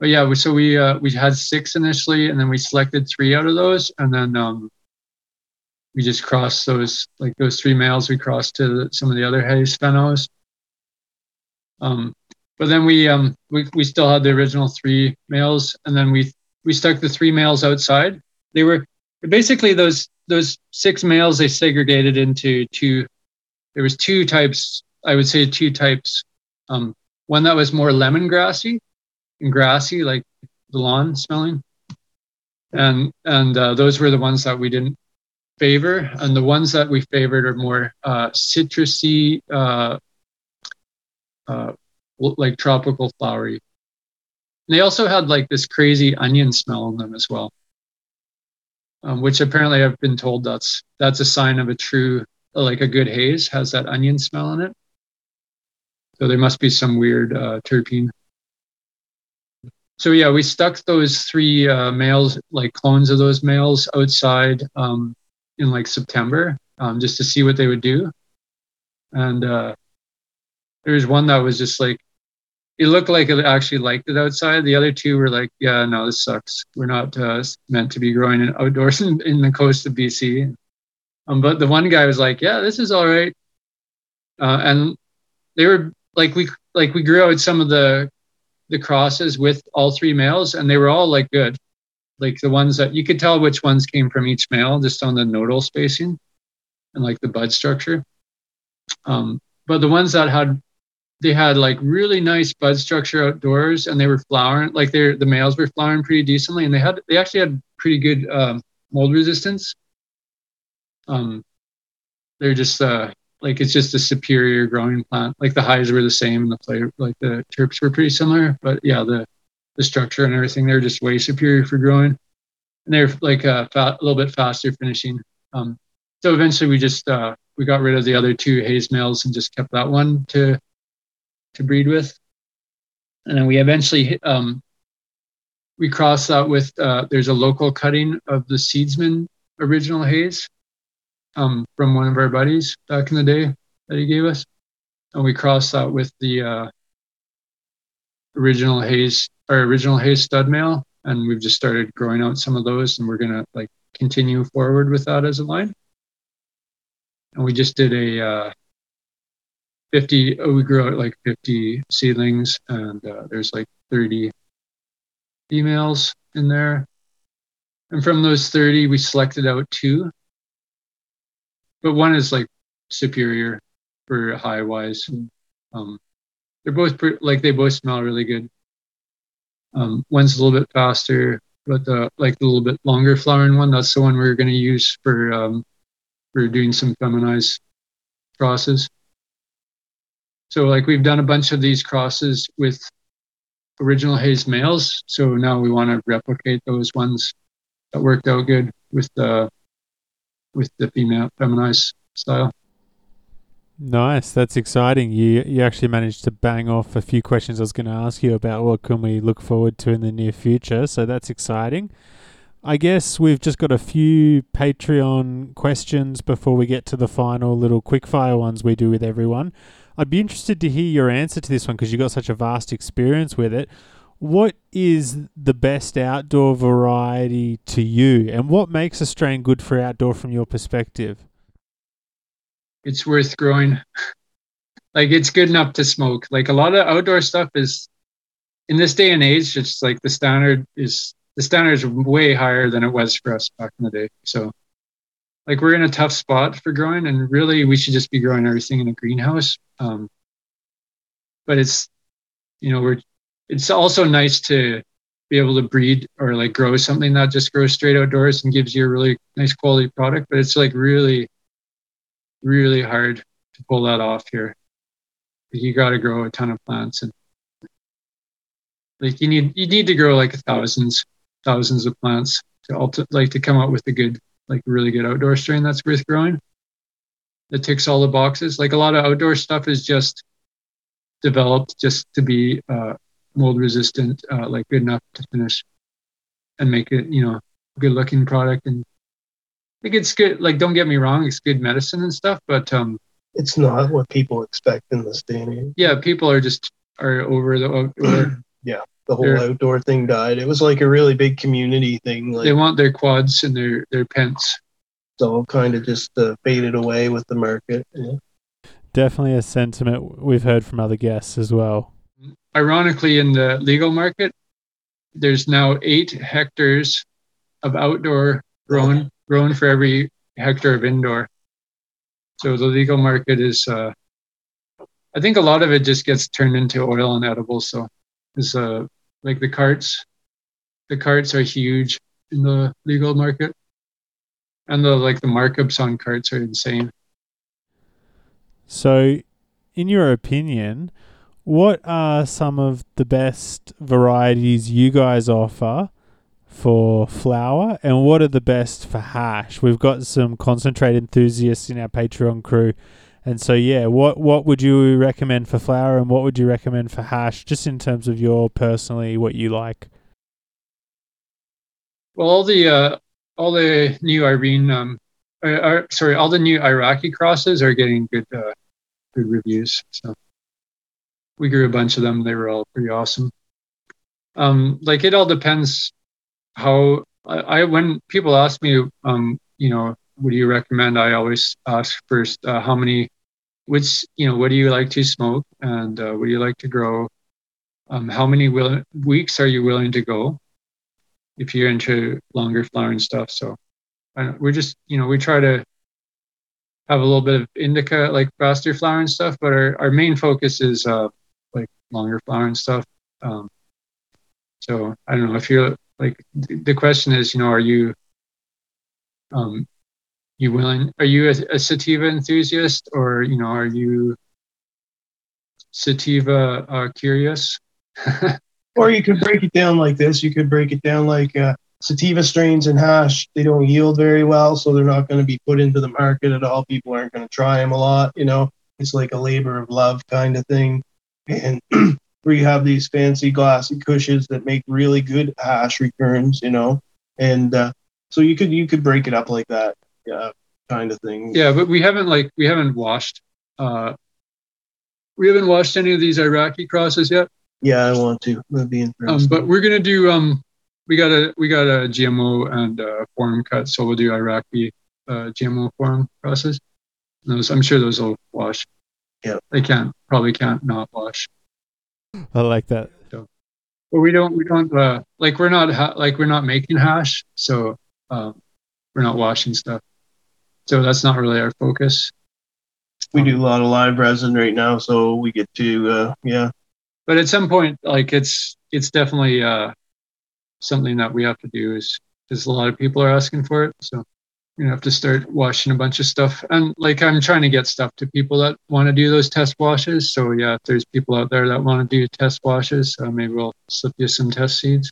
But yeah, so we uh, we had six initially, and then we selected three out of those, and then um, we just crossed those like those three males. We crossed to the, some of the other haze phenos. Um, but then we um we we still had the original three males, and then we we stuck the three males outside. They were basically those those six males. They segregated into two. There was two types. I would say two types. Um, one that was more lemongrassy and grassy, like the lawn smelling, and and uh, those were the ones that we didn't favor, and the ones that we favored are more uh, citrusy, uh, uh, like tropical flowery. And they also had like this crazy onion smell in them as well, um, which apparently I've been told that's that's a sign of a true like a good haze has that onion smell in it. So there must be some weird uh, terpene. So yeah, we stuck those three uh, males, like clones of those males, outside um, in like September, um, just to see what they would do. And uh, there was one that was just like, it looked like it actually liked it outside. The other two were like, yeah, no, this sucks. We're not uh, meant to be growing in outdoors in, in the coast of BC. Um, but the one guy was like, yeah, this is all right. Uh, and they were like, we like we grew out some of the the crosses with all three males, and they were all like good like the ones that you could tell which ones came from each male just on the nodal spacing and like the bud structure. Um, but the ones that had they had like really nice bud structure outdoors and they were flowering like they're the males were flowering pretty decently and they had they actually had pretty good um, mold resistance. Um, they're just uh, like it's just a superior growing plant. Like the highs were the same and the flavor like the terps were pretty similar, but yeah, the the structure and everything. They're just way superior for growing, and they're like a, fa- a little bit faster finishing. Um, so eventually, we just uh, we got rid of the other two haze males and just kept that one to to breed with, and then we eventually um, we crossed that with uh, there's a local cutting of the seedsman original haze um, from one of our buddies back in the day that he gave us, and we crossed that with the uh, original haze our original haze stud male, and we've just started growing out some of those, and we're gonna like continue forward with that as a line. And we just did a uh, 50. Oh, we grew out like 50 seedlings, and uh, there's like 30 females in there. And from those 30, we selected out two. But one is like superior for high wise. Um, they're both pre- like they both smell really good. Um, one's a little bit faster, but the like the little bit longer flowering one, that's the one we're going to use for um, for doing some feminized crosses. So like we've done a bunch of these crosses with original haze males. So now we want to replicate those ones that worked out good with the with the female feminized style. Nice, that's exciting. You you actually managed to bang off a few questions I was going to ask you about. What can we look forward to in the near future? So that's exciting. I guess we've just got a few Patreon questions before we get to the final little quickfire ones we do with everyone. I'd be interested to hear your answer to this one because you've got such a vast experience with it. What is the best outdoor variety to you, and what makes a strain good for outdoor from your perspective? It's worth growing. like it's good enough to smoke. Like a lot of outdoor stuff is in this day and age, it's like the standard is the standard is way higher than it was for us back in the day. So like we're in a tough spot for growing and really we should just be growing everything in a greenhouse. Um, but it's you know, we're it's also nice to be able to breed or like grow something that just grows straight outdoors and gives you a really nice quality product. But it's like really really hard to pull that off here. You got to grow a ton of plants and like you need you need to grow like thousands thousands of plants to ulti- like to come out with a good like really good outdoor strain that's worth growing that ticks all the boxes like a lot of outdoor stuff is just developed just to be uh, mold resistant uh, like good enough to finish and make it you know good looking product and like it's good. Like, don't get me wrong, it's good medicine and stuff, but um, it's not what people expect in this day and age. Yeah, people are just are over the outdoor. yeah, the whole They're, outdoor thing died. It was like a really big community thing. Like, they want their quads and their their pents. It's all kind of just uh, faded away with the market. Yeah. Definitely a sentiment we've heard from other guests as well. ironically, in the legal market, there's now eight hectares of outdoor grown grown for every hectare of indoor. So the legal market is, uh, I think a lot of it just gets turned into oil and edibles. So is uh, like the carts, the carts are huge in the legal market, and the like the markups on carts are insane. So, in your opinion, what are some of the best varieties you guys offer for flower, and what are the best for hash? We've got some concentrate enthusiasts in our Patreon crew, and so yeah, what what would you recommend for flower, and what would you recommend for hash, just in terms of your personally what you like? Well, all the uh, all the new Irene, um, uh, sorry, all the new Iraqi crosses are getting good uh, good reviews. So we grew a bunch of them. They were all pretty awesome. Um, like it all depends how I, when people ask me, um, you know, what do you recommend? I always ask first uh, how many, which you know, what do you like to smoke, and uh, what do you like to grow? Um, how many will, weeks are you willing to go? If you're into longer flowering stuff, so we're just you know we try to have a little bit of indica like faster flowering stuff, but our, our main focus is uh, like longer flowering stuff. Um, so I don't know if you're like the question is, you know, are you um, you willing? Are you a, a sativa enthusiast, or you know, are you sativa uh, curious? or you could break it down like this. You could break it down like uh, sativa strains and hash. They don't yield very well, so they're not going to be put into the market at all. People aren't going to try them a lot. You know, it's like a labor of love kind of thing. And where you have these fancy glassy cushions that make really good hash returns, you know, and uh, so you could you could break it up like that, yeah, kind of thing. Yeah, but we haven't like we haven't washed. Uh, we haven't washed any of these Iraqi crosses yet. Yeah, I want to. That'd be interesting. Um, but we're gonna do. Um, we got a we got a GMO and a Forum cut, so we'll do Iraqi uh, GMO Forum crosses. Those, I'm sure those will wash. Yeah, they can't probably can't not wash. I like that. So, but we don't we don't uh, like we're not ha- like we're not making hash, so um, we're not washing stuff. So that's not really our focus. We do a lot of live resin right now, so we get to uh, yeah. But at some point, like it's it's definitely uh, something that we have to do. Is because a lot of people are asking for it, so you have to start washing a bunch of stuff. And like I'm trying to get stuff to people that want to do those test washes. So yeah, if there's people out there that want to do test washes, uh, maybe we'll slip you some test seeds.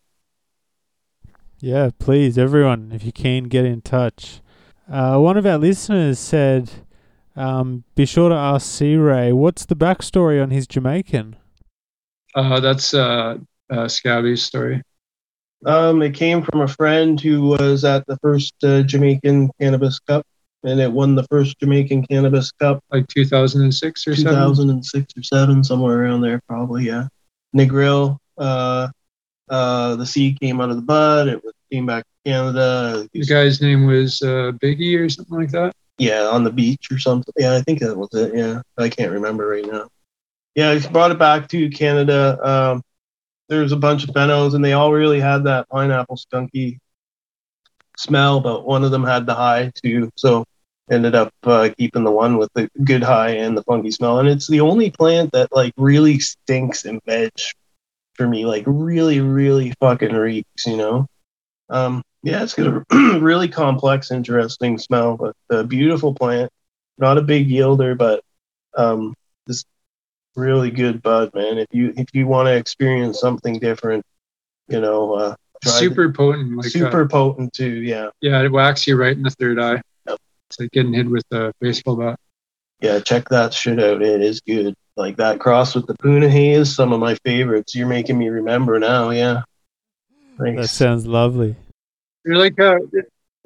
Yeah, please, everyone, if you can, get in touch. Uh, one of our listeners said, um, "Be sure to ask C Ray what's the backstory on his Jamaican." Uh, that's uh, uh, Scabby's story. Um, it came from a friend who was at the first uh, Jamaican Cannabis Cup, and it won the first Jamaican Cannabis Cup, like 2006 or 2006 or seven, somewhere around there, probably. Yeah, Negril. Uh, uh, the seed came out of the bud. It was, came back to Canada. The guy's name was uh, Biggie or something like that. Yeah, on the beach or something. Yeah, I think that was it. Yeah, I can't remember right now. Yeah, he brought it back to Canada. Um, there's a bunch of phenos, and they all really had that pineapple skunky smell, but one of them had the high too. So ended up uh, keeping the one with the good high and the funky smell. And it's the only plant that like really stinks in veg for me, like really, really fucking reeks, you know? Um, yeah, it's got a really complex, interesting smell, but a beautiful plant. Not a big yielder, but um, really good bud, man. If you if you want to experience something different, you know, uh, super the, potent, like super uh, potent too. Yeah, yeah, it whacks you right in the third eye. Yep. It's like getting hit with a baseball bat. Yeah, check that shit out. It is good. Like that cross with the Punahou is some of my favorites. You're making me remember now. Yeah. Thanks. That sounds lovely. They're like uh,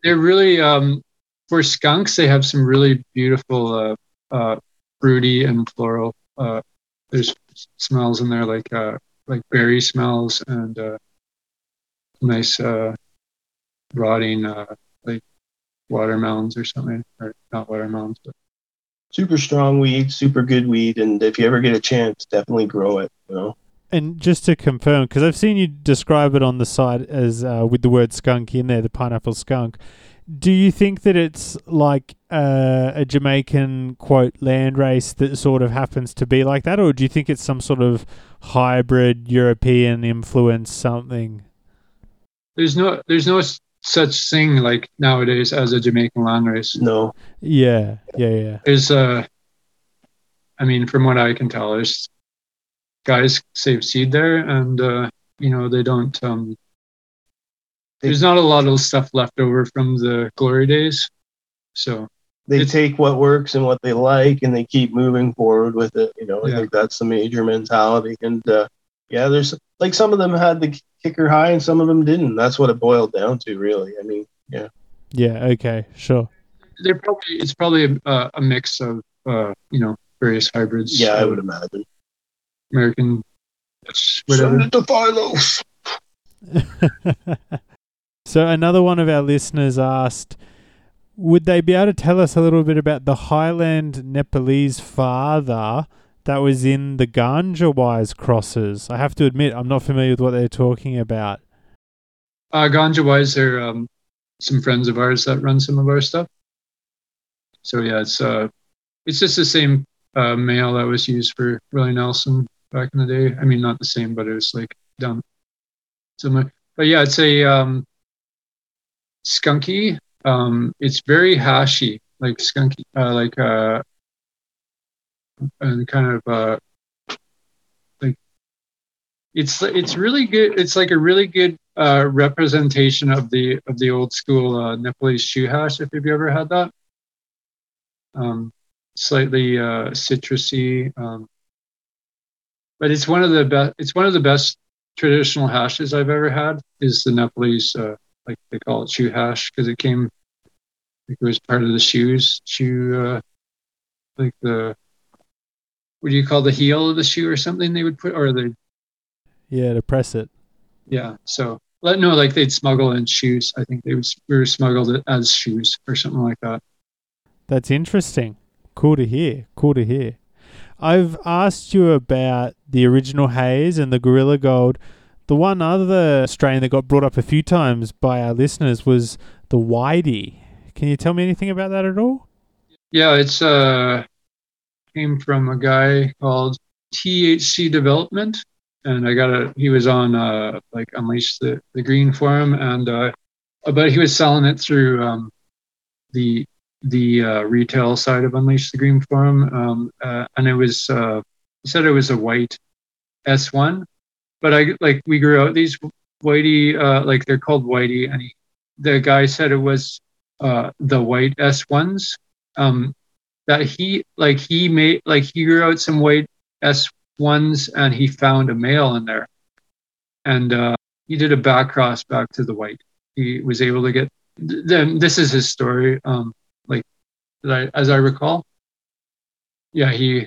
they're really um for skunks. They have some really beautiful uh, uh fruity and floral uh there's smells in there like uh, like berry smells and uh, nice uh, rotting uh, like watermelons or something, or not watermelons, but super strong weed, super good weed, and if you ever get a chance, definitely grow it. You know. And just to confirm, because I've seen you describe it on the site as uh, with the word skunk in there, the pineapple skunk. Do you think that it's like uh, a Jamaican quote land race that sort of happens to be like that, or do you think it's some sort of hybrid European influence something? There's no there's no such thing like nowadays as a Jamaican land race. No. Yeah, yeah, yeah. There's uh I mean from what I can tell, there's guys save seed there and uh you know they don't um there's not a lot of stuff left over from the glory days. So They take what works and what they like and they keep moving forward with it. You know, I Yeah. think that's the major mentality. And uh, yeah, there's like some of them had the kicker high and some of them didn't. That's what it boiled down to, really. I mean, yeah. Yeah, okay, sure. they're probably it's probably a, a mix of uh you know various hybrids. Yeah, I would imagine. American whatever. Send it to Philos. so another one of our listeners asked, would they be able to tell us a little bit about the Highland Nepalese father that was in the Ganja Wise crosses? I have to admit, I'm not familiar with what they're talking about. Uh, Ganja Wise, they're um, some friends of ours that run some of our stuff. So yeah, it's uh, it's just the same uh, male that was used for Willie Nelson back in the day. I mean, not the same, but it was like done similar. But yeah, it's a um, skunky. Um, it's very hashy, like skunky, uh, like uh, and kind of uh, like it's it's really good. It's like a really good uh, representation of the of the old school uh, Nepalese shoe hash. If you've ever had that, um, slightly uh, citrusy, um, but it's one of the best. It's one of the best traditional hashes I've ever had. Is the Nepalese uh, like they call it shoe hash because it came like it was part of the shoes shoe uh, like the what do you call the heel of the shoe or something they would put or the Yeah, to press it. yeah so let no like they'd smuggle in shoes i think they would we were smuggled it as shoes or something like that That's interesting. Cool to hear. Cool to hear. I've asked you about the original haze and the Gorilla Gold. The one other strain that got brought up a few times by our listeners was the Whitey. Can you tell me anything about that at all? yeah it's uh came from a guy called thc development and i got a he was on uh like unleash the, the green forum and uh but he was selling it through um the the uh, retail side of unleash the green forum um uh, and it was uh he said it was a white s1 but i like we grew out these whitey uh like they're called whitey and he, the guy said it was uh the white s1s um that he like he made like he grew out some white S1s and he found a male in there. And uh, he did a back cross back to the white. He was able to get then this is his story. Um like I, as I recall. Yeah, he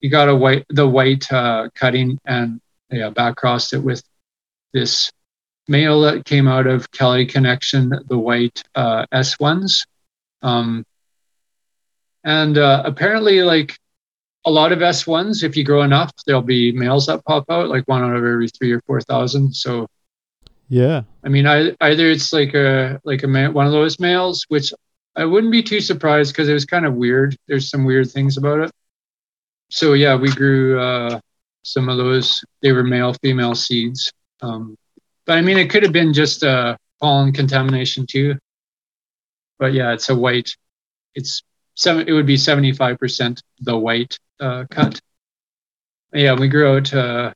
he got a white the white uh, cutting and yeah, back crossed it with this male that came out of Cali Connection, the white uh, S1s. Um, and uh, apparently, like a lot of S1s, if you grow enough, there'll be males that pop out, like one out of every three or four thousand. So, Yeah. I mean, I, either it's like a like a ma- one of those males, which I wouldn't be too surprised because it was kind of weird. There's some weird things about it. So yeah, we grew uh, some of those. They were male female seeds, um, but I mean, it could have been just uh, pollen contamination too. But yeah, it's a white. It's seven. It would be seventy five percent the white uh, cut. Yeah, we grew out. Uh,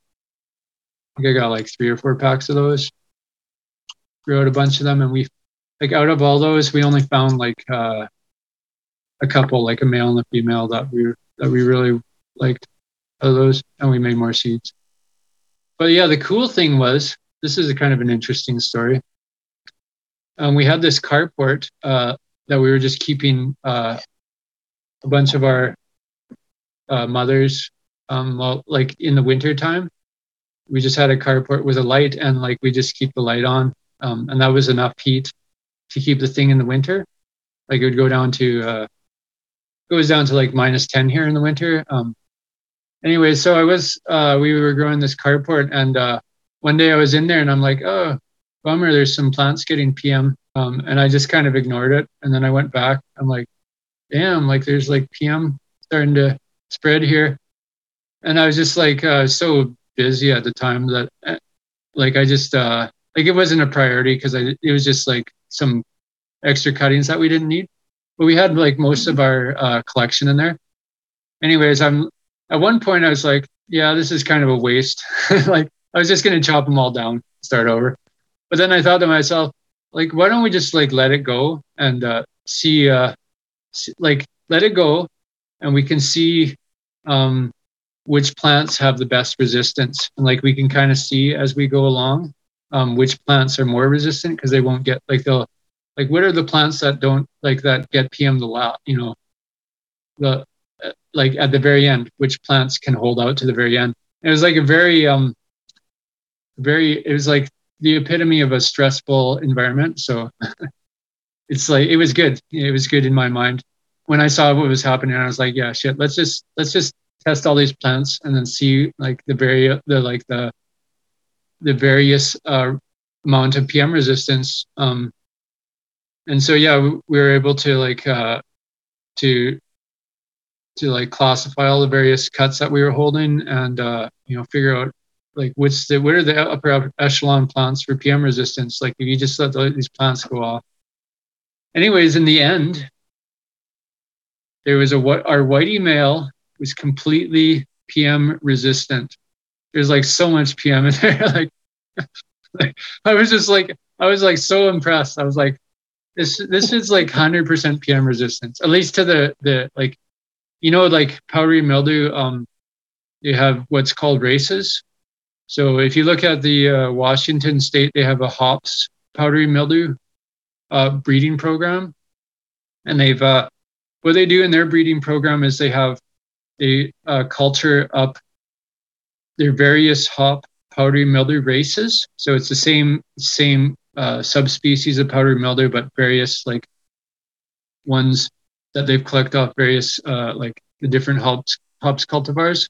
I think I got like three or four packs of those. Grew out a bunch of them, and we like out of all those, we only found like uh, a couple, like a male and a female that we that we really liked of those, and we made more seeds. But yeah, the cool thing was this is a kind of an interesting story. Um, we had this carport uh, that we were just keeping uh, a bunch of our uh, mothers, um, well, like in the winter time. We just had a carport with a light, and like we just keep the light on, um, and that was enough heat to keep the thing in the winter. Like it would go down to uh, goes down to like minus ten here in the winter, um, anyway, so I was uh, we were growing this carport, and uh, one day I was in there, and I'm like, oh, bummer, there's some plants getting PM, um, and I just kind of ignored it, and then I went back. I'm like, damn, like there's like PM starting to spread here, and I was just like uh, so busy at the time that uh, like I just uh, like it wasn't a priority because I it was just like some extra cuttings that we didn't need, but we had like most of our uh, collection in there. Anyways, I'm at one point I was like, yeah, this is kind of a waste. like I was just gonna chop them all down, start over. But then I thought to myself, like, why don't we just like let it go and uh, see, uh, see, like, let it go, and we can see um, which plants have the best resistance, and like we can kind of see as we go along um, which plants are more resistant because they won't get like they'll like what are the plants that don't like that get PM the lot, you know, the like at the very end, which plants can hold out to the very end. And it was like a very, um, very, it was like the epitome of a stressful environment. So it's like, it was good. It was good in my mind. When I saw what was happening, I was like, yeah, shit, let's just, let's just test all these plants and then see like the very, the, like the, the various, uh, amount of PM resistance. Um, and so, yeah, we, we were able to like, uh, to to like classify all the various cuts that we were holding and uh, you know figure out like what's the what are the upper echelon plants for PM resistance? Like if you just let the, these plants go off. Anyways, in the end, there was a what our whitey male was completely PM resistant. There's like so much PM in there. like, like I was just like I was like so impressed. I was like, this this is like hundred percent PM resistance, at least to the the like you know, like powdery mildew, um, you have what's called races. So if you look at the uh, Washington State, they have a hops powdery mildew uh, breeding program, and they've uh, what they do in their breeding program is they have they culture up their various hop powdery mildew races. So it's the same same uh, subspecies of powdery mildew, but various like ones that they've collected off various uh, like the different hops hops cultivars,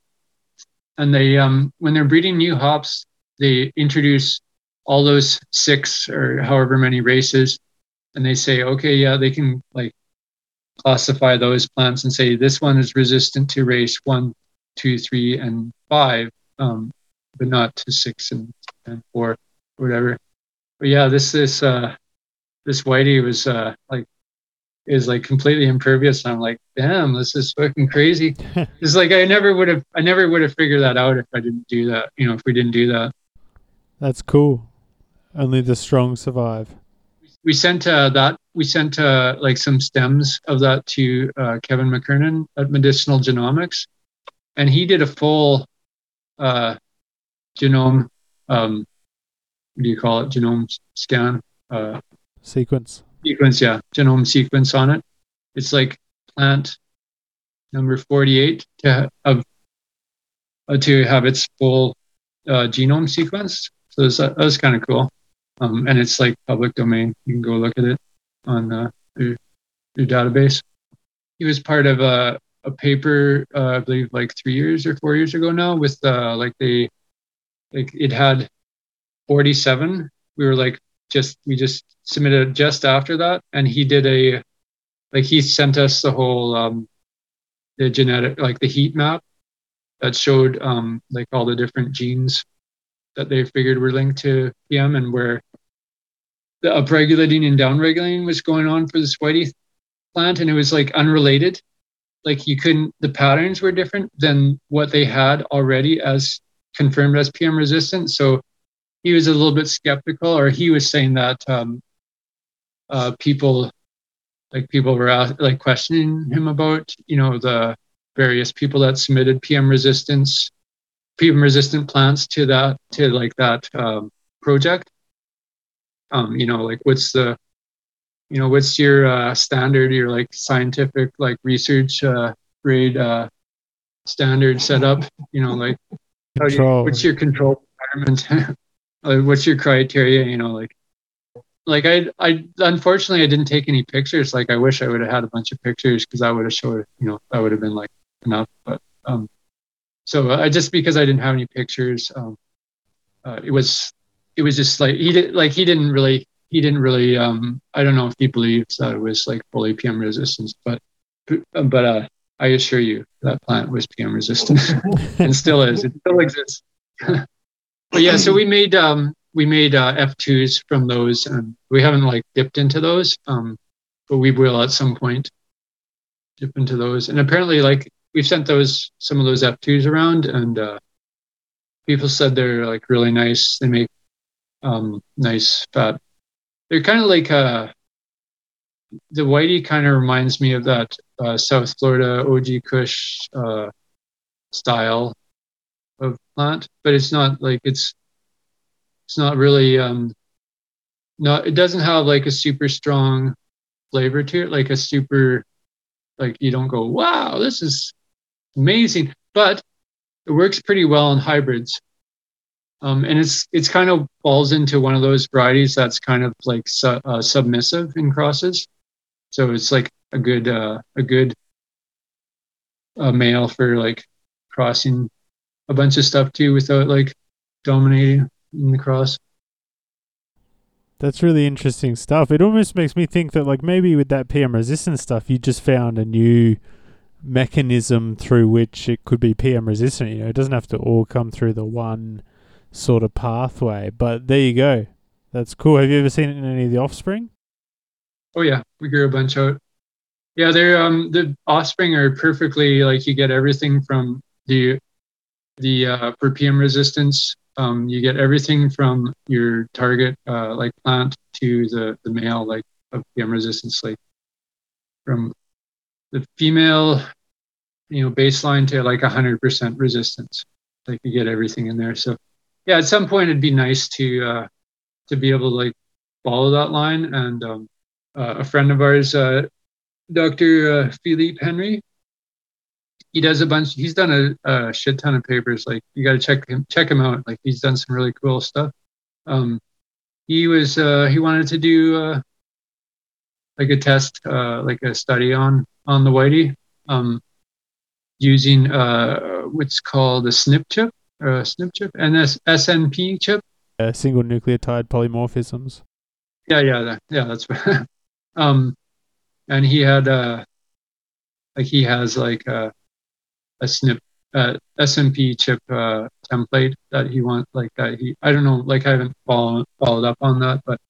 and they um, when they're breeding new hops, they introduce all those six or however many races, and they say, okay, yeah, they can like classify those plants and say this one is resistant to race one, two, three, and five, um, but not to six and, and four, or whatever. But yeah, this this uh, this whitey was uh, like is like completely impervious. I'm like, damn, this is fucking crazy. it's like I never would have, I never would have figured that out if I didn't do that. You know, if we didn't do that. That's cool. Only the strong survive. We sent uh, that. We sent uh, like some stems of that to uh, Kevin McKernan at Medicinal Genomics, and he did a full uh, genome. Um, what do you call it? Genome scan. Uh, Sequence sequence, yeah, genome sequence on it. It's like plant number 48 to have, uh, to have its full uh, genome sequence. So that's, that was kind of cool. Um, and it's like public domain. You can go look at it on uh, your, your database. He was part of a, a paper, uh, I believe, like three years or four years ago now, with uh, like they, like it had 47. We were like just we just submitted just after that, and he did a like he sent us the whole um, the genetic like the heat map that showed um, like all the different genes that they figured were linked to PM and where the upregulating and downregulating was going on for this whitey plant, and it was like unrelated. Like you couldn't, the patterns were different than what they had already as confirmed as PM resistant. So he was a little bit skeptical, or he was saying that um, uh, people, like people were ask, like questioning him about, you know, the various people that submitted PM resistance, PM resistant plants to that, to like that um, project. Um, you know, like what's the, you know, what's your uh, standard, your like scientific like research uh, grade uh, standard setup? You know, like you, what's your control environment? what's your criteria you know like like i i unfortunately i didn't take any pictures like i wish i would have had a bunch of pictures because i would have showed you know that would have been like enough but um so I just because I didn't have any pictures, um, uh, it was it was just like he did like he didn't really he didn't really um I don't know if he believes that it was like full PM resistance, but but uh I assure you that plant was PM resistant and still is. It still exists. but yeah, so we made um we made uh, F2s from those and we haven't like dipped into those. Um but we will at some point dip into those. And apparently like we've sent those some of those F2s around and uh people said they're like really nice. They make um nice fat they're kind of like uh the whitey kind of reminds me of that uh, South Florida OG Kush uh, style plant, but it's not like it's it's not really um not it doesn't have like a super strong flavor to it, like a super like you don't go wow this is amazing, but it works pretty well in hybrids. Um, and it's it's kind of falls into one of those varieties that's kind of like su- uh, submissive in crosses. So it's like a good uh, a good uh, male for like crossing a bunch of stuff too without like dominating in the cross. That's really interesting stuff. It almost makes me think that like maybe with that PM resistant stuff, you just found a new mechanism through which it could be PM resistant. You know, it doesn't have to all come through the one sort of pathway. But there you go. That's cool. Have you ever seen it in any of the offspring? Oh yeah, we grew a bunch out. Yeah, they're um the offspring are perfectly like you get everything from the the uh, for PM resistance. Um, you get everything from your target uh, like plant to the the male like of PM resistance, like from the female, you know, baseline to like hundred percent resistance. Like you get everything in there. So yeah, at some point it'd be nice to uh, to be able to like follow that line. And um, uh, a friend of ours, uh, Dr. Uh, Philippe Henry, he does a bunch. He's done a, a shit ton of papers. Like you got to check him check him out. Like he's done some really cool stuff. Um, he was uh, he wanted to do uh, like a test, uh, like a study on on the whitey um, using uh, what's called a SNP chip uh, SNP chip and this SNP chip. Uh, single nucleotide polymorphisms. Yeah, yeah, that, yeah. That's um, and he had uh, like he has like a, a SNP uh, SNP chip uh, template that he wants like that he I don't know like I haven't followed followed up on that but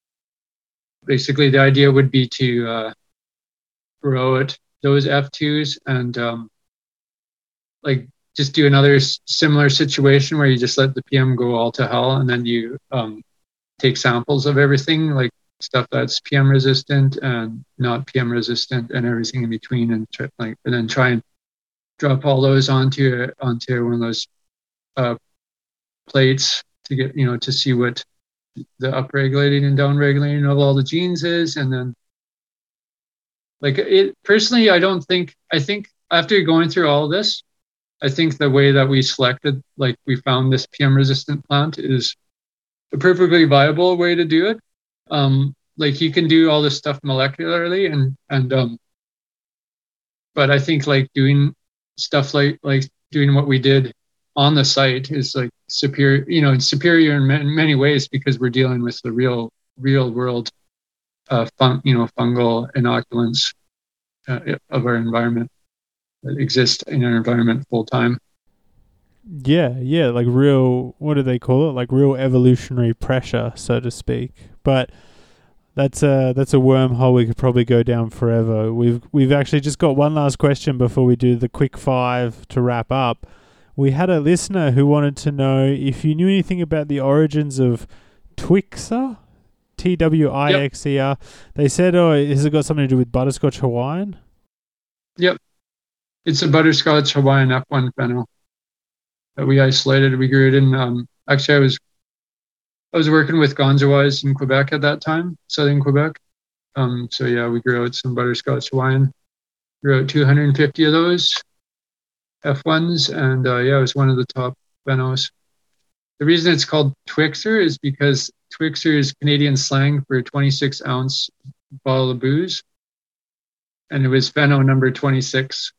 basically the idea would be to uh, grow it those F2s and um, like just do another similar situation where you just let the PM go all to hell and then you um, take samples of everything, like stuff that's PM resistant and not PM resistant and everything in between, and try, like and then try and drop all those onto onto one of those uh, plates to get you know to see what the upregulating and downregulating of all the genes is, and then like it personally, I don't think I think after going through all this, I think the way that we selected, like we found this PM resistant plant, is a perfectly viable way to do it. Um, like you can do all this stuff molecularly, and and um, but I think like doing stuff like like doing what we did on the site is like superior. You know, superior in many, many ways because we're dealing with the real real world, uh, fun, you know, fungal inoculants uh, of our environment that exist in our environment full time. Yeah, yeah, like real. What do they call it? Like real evolutionary pressure, so to speak. But that's a that's a wormhole we could probably go down forever. We've we've actually just got one last question before we do the quick five to wrap up. We had a listener who wanted to know if you knew anything about the origins of Twixer, T W I X E R. They said, "Oh, has it got something to do with butterscotch Hawaiian?" Yep, it's a butterscotch Hawaiian F1 fennel that we isolated. We grew it in. Um, actually, I was I was working with Ganja Wise in Quebec at that time, southern Quebec. Um, so yeah, we grew out some butterscotch Hawaiian. Grew out 250 of those F1s, and uh, yeah, it was one of the top phenos. The reason it's called Twixer is because Twixer is Canadian slang for a 26 ounce bottle of booze, and it was pheno number 26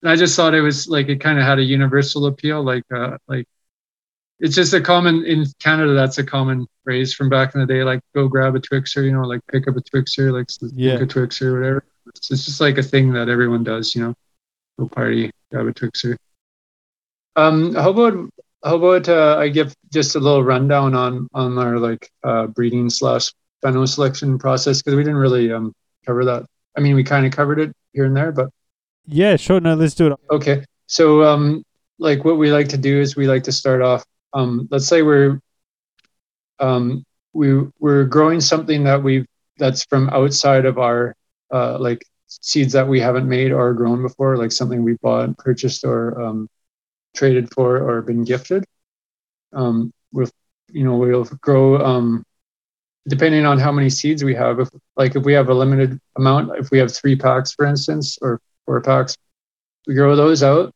And I just thought it was like it kind of had a universal appeal, like uh, like it's just a common in Canada. That's a common phrase from back in the day, like go grab a Twixer, you know, like pick up a Twixer, like Yeah. pick a Twixer, or whatever. It's, it's just like a thing that everyone does, you know. Go party, grab a Twixer. Um, how about how about uh, I give just a little rundown on on our like uh, breeding slash pheno selection process because we didn't really um cover that. I mean, we kind of covered it here and there, but Yeah, sure. No, let's do it. Okay. So um like what we like to do is we like to start off um let's say we're um we we're growing something that we've that's from outside of our uh like seeds that we haven't made or grown before, like something we bought, purchased or um traded for or been gifted. Um with you know we'll grow um depending on how many seeds we have if like if we have a limited amount if we have three packs for instance or four packs we grow those out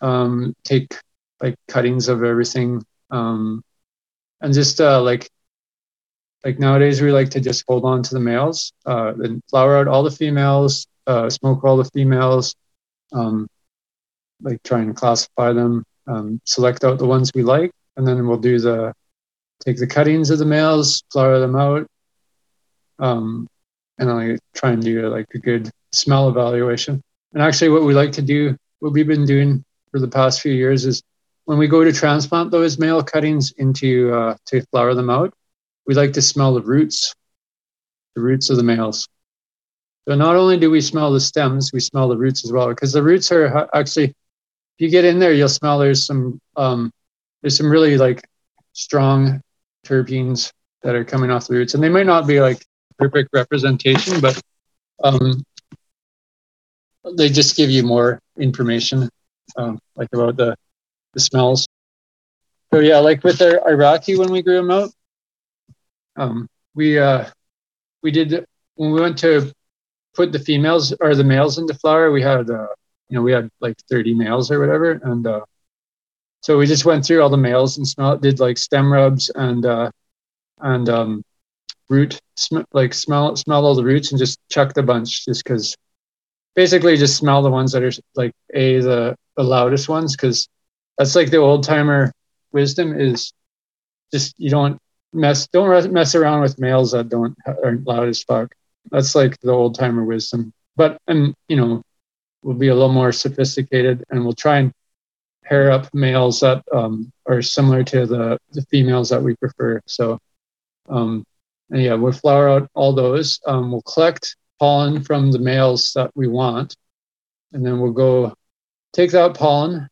um, take like cuttings of everything. Um, and just uh, like like nowadays we like to just hold on to the males uh, then flower out all the females uh, smoke all the females um, like try and classify them um, select out the ones we like and then we'll do the take the cuttings of the males flower them out um, and like try and do like a good smell evaluation. And actually, what we like to do, what we've been doing for the past few years, is when we go to transplant those male cuttings into uh, to flower them out, we like to smell the roots, the roots of the males. So not only do we smell the stems, we smell the roots as well, because the roots are actually, if you get in there, you'll smell there's some um, there's some really like strong terpenes that are coming off the roots, and they might not be like perfect representation, but um, they just give you more information, um, like about the the smells. So yeah, like with our Iraqi when we grew them out, um, we uh, we did when we went to put the females or the males into flower. We had uh, you know we had like 30 males or whatever, and uh, so we just went through all the males and smell did like stem rubs and uh, and um, root sm- like smell smell all the roots and just chucked a bunch just because basically just smell the ones that are like a the, the loudest ones because that's like the old timer wisdom is just you don't mess don't mess around with males that don't aren't loud as fuck. That's like the old timer wisdom. But and you know we'll be a little more sophisticated and we'll try and pair up males that um, are similar to the the females that we prefer. So um and yeah we'll flower out all those. Um, we'll collect pollen from the males that we want. And then we'll go take that pollen,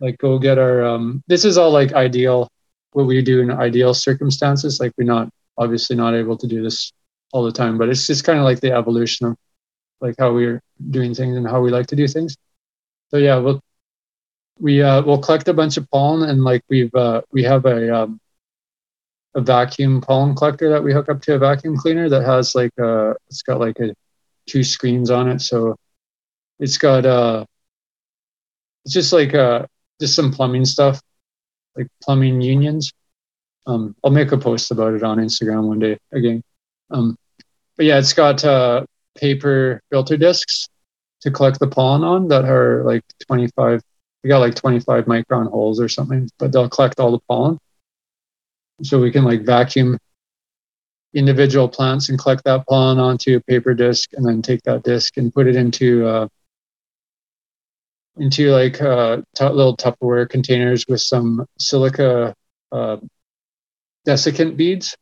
like go get our, um, this is all like ideal, what we do in ideal circumstances. Like we're not, obviously not able to do this all the time, but it's just kind of like the evolution of like how we're doing things and how we like to do things. So yeah, we'll, we, uh, we'll collect a bunch of pollen and like we've, uh, we have a, um, a vacuum pollen collector that we hook up to a vacuum cleaner that has like a it's got like a two screens on it so it's got uh it's just like uh just some plumbing stuff like plumbing unions. Um i'll make a post about it on instagram one day again. Um but yeah it's got uh paper filter discs to collect the pollen on that are like 25 we got like 25 micron holes or something but they'll collect all the pollen. So we can like vacuum individual plants and collect that pollen onto a paper disc and then take that disc and put it into uh, into like uh, t- little Tupperware containers with some silica uh, desiccant beads,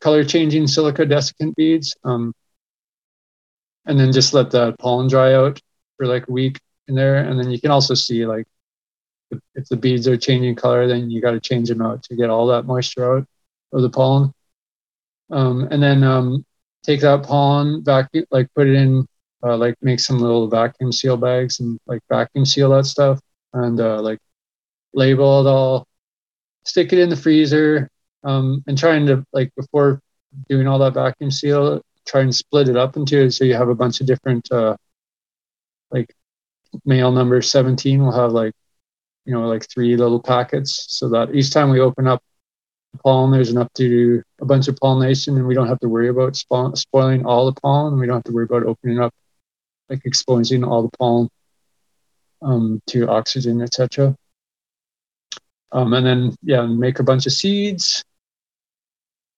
color changing silica desiccant beads, um, and then just let the pollen dry out for like a week in there, and then you can also see like if the beads are changing color, then you got to change them out to get all that moisture out of the pollen. Um, and then um, take that pollen, vacuum, like put it in, uh, like make some little vacuum seal bags and like vacuum seal that stuff and uh, like label it all, stick it in the freezer, um, and trying to like before doing all that vacuum seal, try and split it up into so you have a bunch of different uh, like male number 17 will have like you know, like three little packets so that each time we open up the pollen, there's enough to do a bunch of pollination and we don't have to worry about spo- spoiling all the pollen. We don't have to worry about opening up, like exposing all the pollen um, to oxygen, etc. Um, and then yeah, make a bunch of seeds,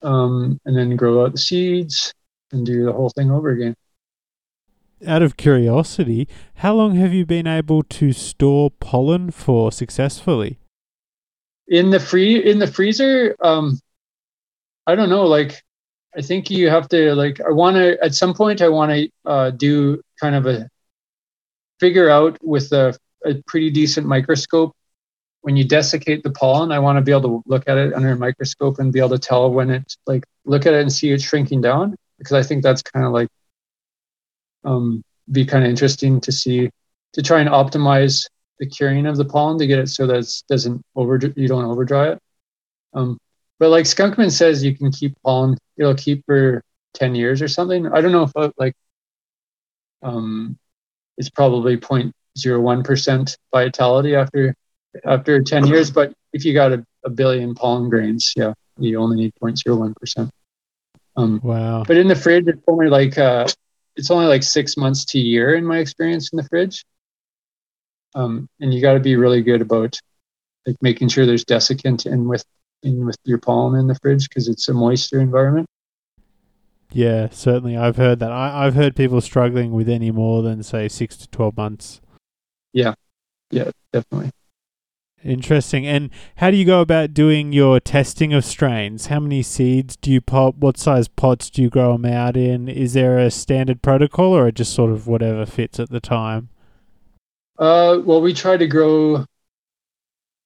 um, and then grow out the seeds and do the whole thing over again. Out of curiosity, how long have you been able to store pollen for successfully? In the free in the freezer, um, I don't know. Like, I think you have to like. I want to at some point. I want to uh, do kind of a figure out with a, a pretty decent microscope when you desiccate the pollen, I want to be able to look at it under a microscope and be able to tell when it's like look at it and see it shrinking down because I think that's kind of like um, be kind of interesting to see to try and optimize the curing of the pollen to get it so that it doesn't over you don't over dry it. Um, but like Skunkman says, you can keep pollen; it'll keep for ten years or something. I don't know if uh, like um, it's probably 0.01 percent vitality after after 10 years. But if you got a, a billion pollen grains, yeah, you only need 0.01%. Um, wow. But in the fridge, it's only like, uh, it's only like six months to a year in my experience in the fridge. Um, and you got to be really good about like making sure there's desiccant in with in with your pollen in the fridge because it's a moisture environment. Yeah, certainly. I've heard that. I, I've heard people struggling with any more than say six to twelve months. Yeah, yeah, definitely. Interesting. And how do you go about doing your testing of strains? How many seeds do you pop? What size pots do you grow them out in? Is there a standard protocol or just sort of whatever fits at the time? Uh, well, we try to grow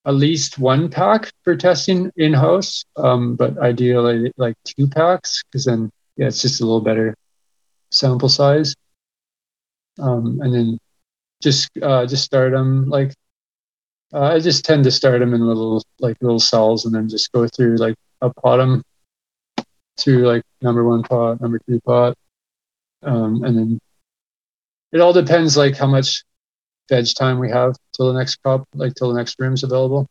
at least one pack for testing in house, um, but ideally like two packs because then yeah, it's just a little better sample size. Um, and then just uh, just start them like uh, I just tend to start them in little like little cells and then just go through like a pot them through like number one pot, number two pot, um, and then it all depends like how much veg time we have till the next crop, like till the next room's available.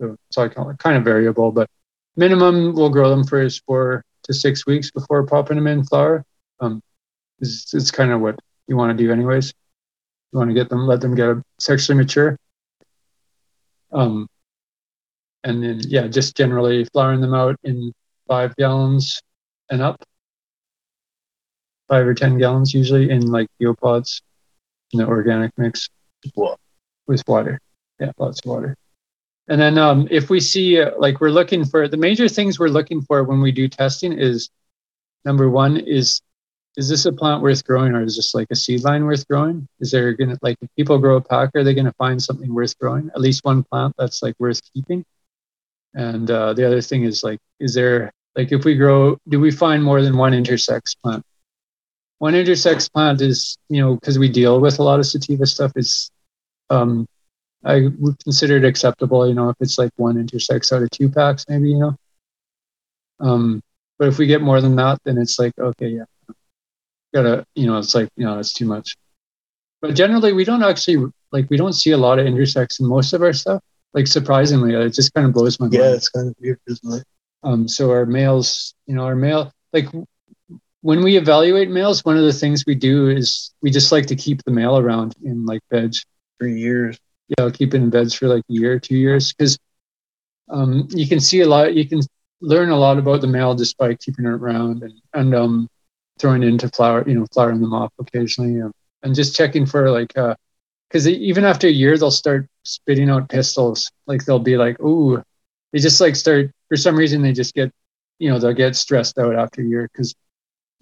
So, so I kind of variable, but minimum we'll grow them for four to six weeks before popping them in flower. Um, it's, it's kind of what you want to do anyways. You want to get them, let them get sexually mature. Um, and then, yeah, just generally flowering them out in five gallons and up, five or 10 gallons usually in like geopods in the organic mix with water. Yeah, lots of water. And then um, if we see, uh, like, we're looking for the major things we're looking for when we do testing is number one is is this a plant worth growing or is this like a seed line worth growing? Is there gonna like if people grow a pack, are they gonna find something worth growing? At least one plant that's like worth keeping. And uh, the other thing is like, is there like if we grow, do we find more than one intersex plant? One intersex plant is, you know, because we deal with a lot of sativa stuff, is um I would consider it acceptable, you know, if it's like one intersex out of two packs, maybe, you know. Um, but if we get more than that, then it's like, okay, yeah, gotta, you know, it's like, you know, it's too much. But generally, we don't actually like we don't see a lot of intersex in most of our stuff. Like surprisingly, it just kind of blows my Yeah, mind. Yeah, it's kind of weird, isn't it? Um, so our males, you know, our male, like when we evaluate males, one of the things we do is we just like to keep the male around in like veg. Three years. Yeah, I'll keep it in beds for like a year, two years, because um, you can see a lot. You can learn a lot about the male just by keeping it around and and um, throwing into flower, you know, flowering them off occasionally, um, and just checking for like, because even after a year they'll start spitting out pistils. Like they'll be like, ooh, they just like start for some reason they just get, you know, they'll get stressed out after a year because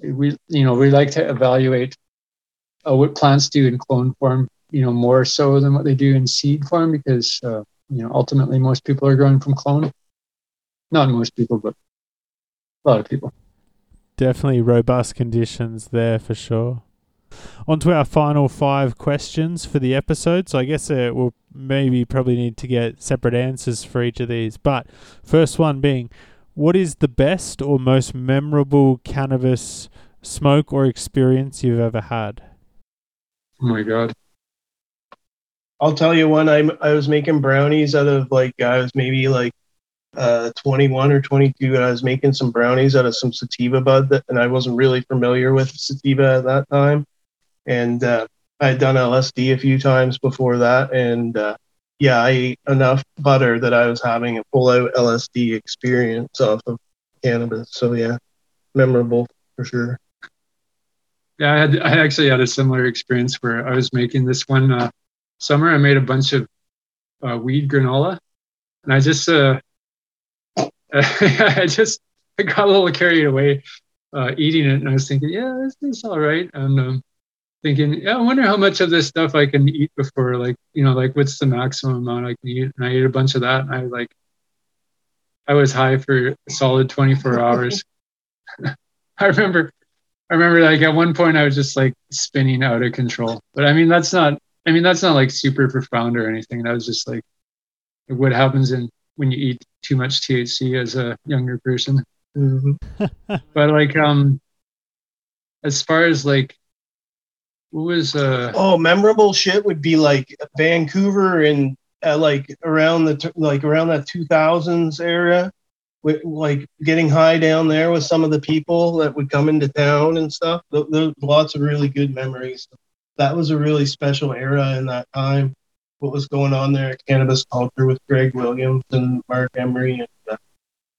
we, you know, we like to evaluate uh, what plants do in clone form, you know, more so than what they do in seed form because, uh, you know, ultimately most people are growing from clone. Not most people, but a lot of people. Definitely robust conditions there for sure. On to our final five questions for the episode. So I guess uh, we'll maybe probably need to get separate answers for each of these. But first one being, what is the best or most memorable cannabis smoke or experience you've ever had? Oh my God. I'll tell you one. I I was making brownies out of like I was maybe like uh 21 or 22 and I was making some brownies out of some sativa bud that, and I wasn't really familiar with sativa at that time and uh I had done LSD a few times before that, and uh, yeah, I ate enough butter that I was having a full out LSD experience off of cannabis. So yeah, memorable for sure. Yeah, I had I actually had a similar experience where I was making this one uh, summer. I made a bunch of uh, weed granola, and I just uh, I just I got a little carried away uh, eating it, and I was thinking, yeah, this is all right, and um, thinking, yeah, I wonder how much of this stuff I can eat before, like you know, like what's the maximum amount I can eat, and I ate a bunch of that, and I like I was high for a solid 24 hours. I remember I remember like at one point I was just like spinning out of control. But I mean that's not I mean that's not like super profound or anything. That was just like what happens in when you eat too much THC as a younger person. Mm-hmm. but like um as far as like what was uh oh memorable shit would be like Vancouver and uh, like around the like around that 2000s era with, like getting high down there with some of the people that would come into town and stuff. There's lots of really good memories. That was a really special era in that time. What was going on there at Cannabis Culture with Greg Williams and Marc Emery, and uh,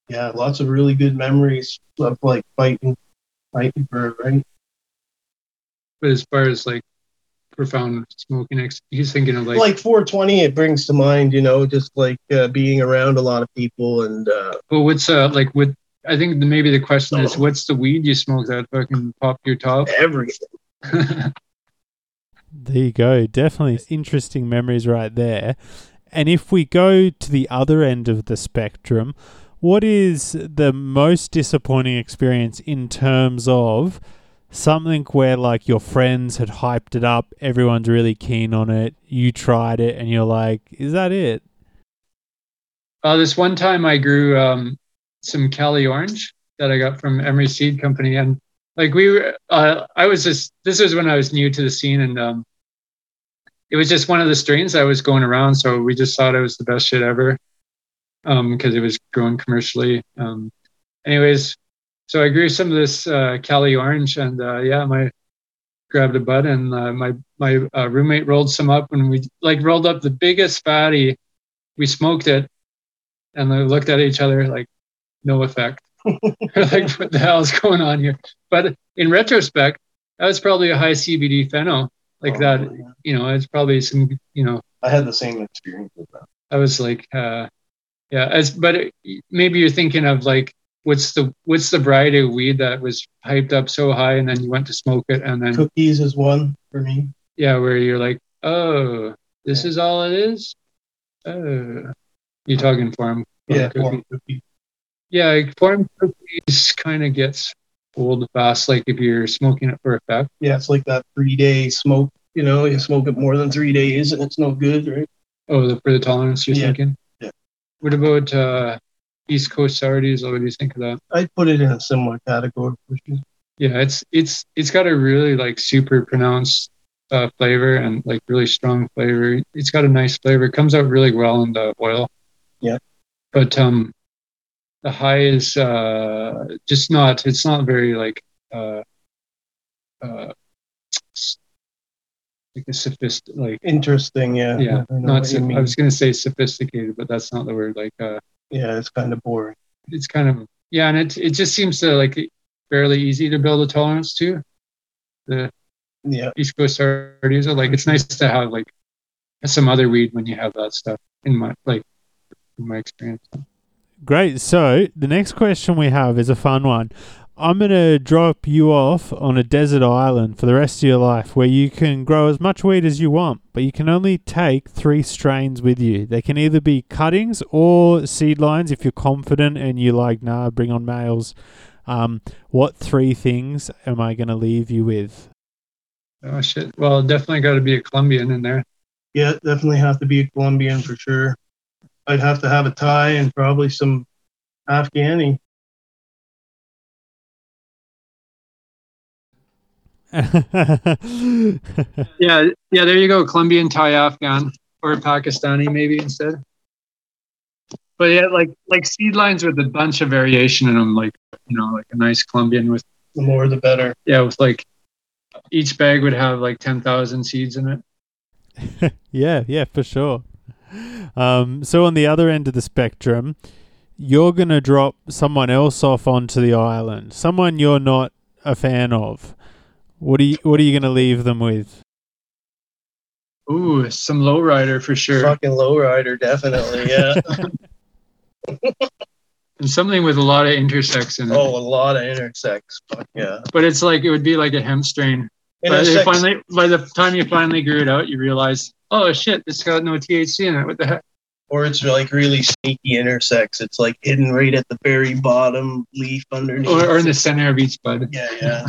yeah, lots of really good memories of like fighting, fighting for right. But as far as like profound smoking ex- he's thinking of like like 420 it brings to mind you know just like uh, being around a lot of people and uh well what's uh like what i think the, maybe the question is what's the weed you smoke that fucking popped your top everything there you go. Definitely interesting memories right there. And if we go to the other end of the spectrum what is the most disappointing experience in terms of something where like your friends had hyped it up, everyone's really keen on it, you tried it, and you're like, is that it? Uh, this one time I grew um, some Cali orange that I got from Emery Seed Company, and like we were, uh, I was just this was when I was new to the scene, and um, it was just one of the strains that was going around, so we just thought it was the best shit ever, um, because it was growing commercially. Um, anyways, so I grew some of this uh, Cali orange, and uh, yeah, my grabbed a bud, and uh, my my uh, roommate rolled some up, and we like rolled up the biggest fatty. We smoked it, and we looked at each other like, no effect. like, what the hell is going on here? But in retrospect, that was probably a high CBD pheno, like oh, that. Yeah. You know, it's probably some. You know, I had the same experience with that. I was like, uh, yeah, as but it, maybe you're thinking of like what's the what's the variety of weed that was hyped up so high and then you went to smoke it and then cookies is one for me yeah where you're like oh this yeah. is all it is oh you're talking Forum, yeah cookie. Yeah Forum cookies kind of gets old fast like if you're smoking it for effect yeah it's like that three day smoke you know you smoke it more than three days and it's no good right oh the, for the tolerance you're yeah. thinking yeah what about uh East Coast sourities. What do you think of that? I'd put it in a similar category. Yeah, it's it's it's got a really like super pronounced uh, flavor and like really strong flavor. It's got a nice flavor. It comes out really well in the oil. Yeah. But um, the high is uh just not. It's not very like uh uh like a sophisticated like interesting. Yeah. Yeah. Not. So, I was gonna say sophisticated, but that's not the word. Like uh yeah, it's kind of boring. It's kind of yeah, and it it just seems to like fairly easy to build a tolerance to. The yeah East Coast Sour Diesel, like it's nice to have like some other weed when you have that stuff in my like in my experience. Great. So the next question we have is a fun one. I'm going to drop you off on a desert island for the rest of your life where you can grow as much weed as you want, but you can only take three strains with you. They can either be cuttings or seed lines if you're confident and you like, nah, bring on males. Um, what three things am I going to leave you with? Oh, shit. Well, definitely got to be a Colombian in there. Yeah, definitely have to be a Colombian for sure. I'd have to have a Thai and probably some Afghani. yeah, yeah. There you go, Colombian, Thai, Afghan, or Pakistani maybe instead. But yeah, like like seed lines with a bunch of variation in them, like you know, like a nice Colombian with the more the better. Yeah, with like each bag would have like ten thousand seeds in it. yeah, yeah, for sure. Um, so on the other end of the spectrum, you're gonna drop someone else off onto the island, someone you're not a fan of. What are you What are you gonna leave them with? Ooh, some lowrider for sure. Fucking lowrider, definitely. Yeah. and something with a lot of intersex in it. oh, a lot of intersex. Fuck yeah. But it's like it would be like a hemp strain. But it finally, by the time you finally grew it out, you realize, oh shit, this got no THC in it. What the heck? or it's like really sneaky intersex. It's like hidden right at the very bottom leaf underneath. Or, or in the center of each bud. yeah,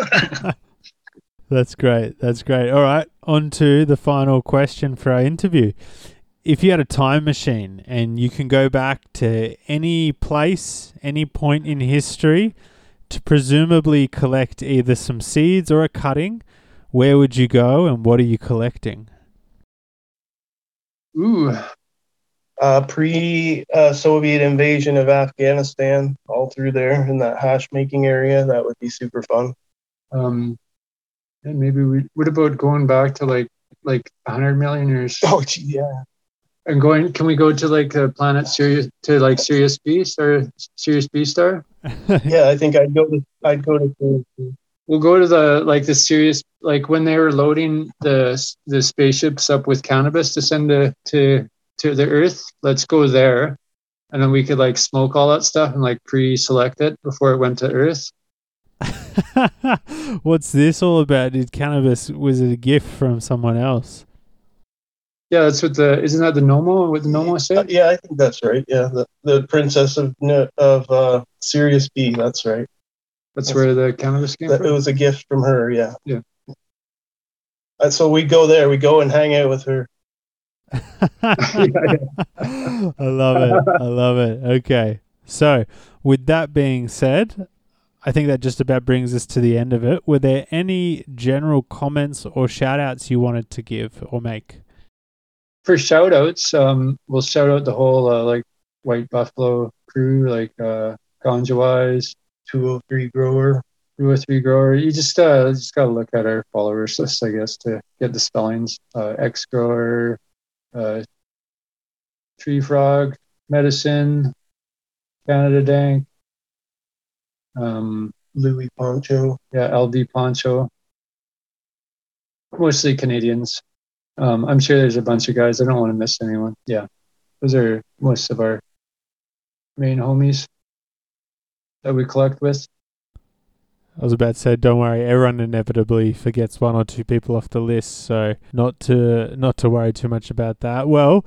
yeah. That's great. That's great. All right, on to the final question for our interview. If you had a time machine and you can go back to any place, any point in history to presumably collect either some seeds or a cutting, where would you go and what are you collecting? Ooh, Uh, pre uh, Soviet invasion of Afghanistan, all through there in that hash making area, that would be super fun. um, and maybe we. What about going back to like like 100 million years Oh, gee, yeah. and going? Can we go to like the planet Sirius to like Sirius B star Sirius B star? Yeah, I think I'd go to I'd go to We'll go to the like the Sirius like when they were loading the the spaceships up with cannabis to send to to to the Earth. Let's go there, and then we could like smoke all that stuff and like pre-select it before it went to Earth. What's this all about? Did cannabis was it a gift from someone else? Yeah, that's what the isn't that the Nommo? What the Nommo Uh, said? yeah, I think that's right. Yeah, the, the princess of of uh, Sirius B. That's right. That's where the cannabis came That, it was a gift from her. Yeah. Yeah. Uh, so we go there. We go and hang out with her. I love it. I love it. Okay. So, with that being said, I think that just about brings us to the end of it. Were there any general comments or shout outs you wanted to give or make? For shout outs, um, we'll shout out the whole uh, like White Buffalo crew, like uh, Ganja Wise, 203 grower. 203 grower. You just uh just gotta look at our followers list, I guess, to get the spellings. Uh, X grower, uh, tree frog, medicine, Canada Dank, um, Louis Poncho. yeah, LD Poncho. Mostly Canadians. Um, I'm sure there's a bunch of guys. I don't want to miss anyone. Yeah, those are most of our main homies that we collect with. I was about to say, don't worry, everyone inevitably forgets one or two people off the list, so not to not to worry too much about that. Well,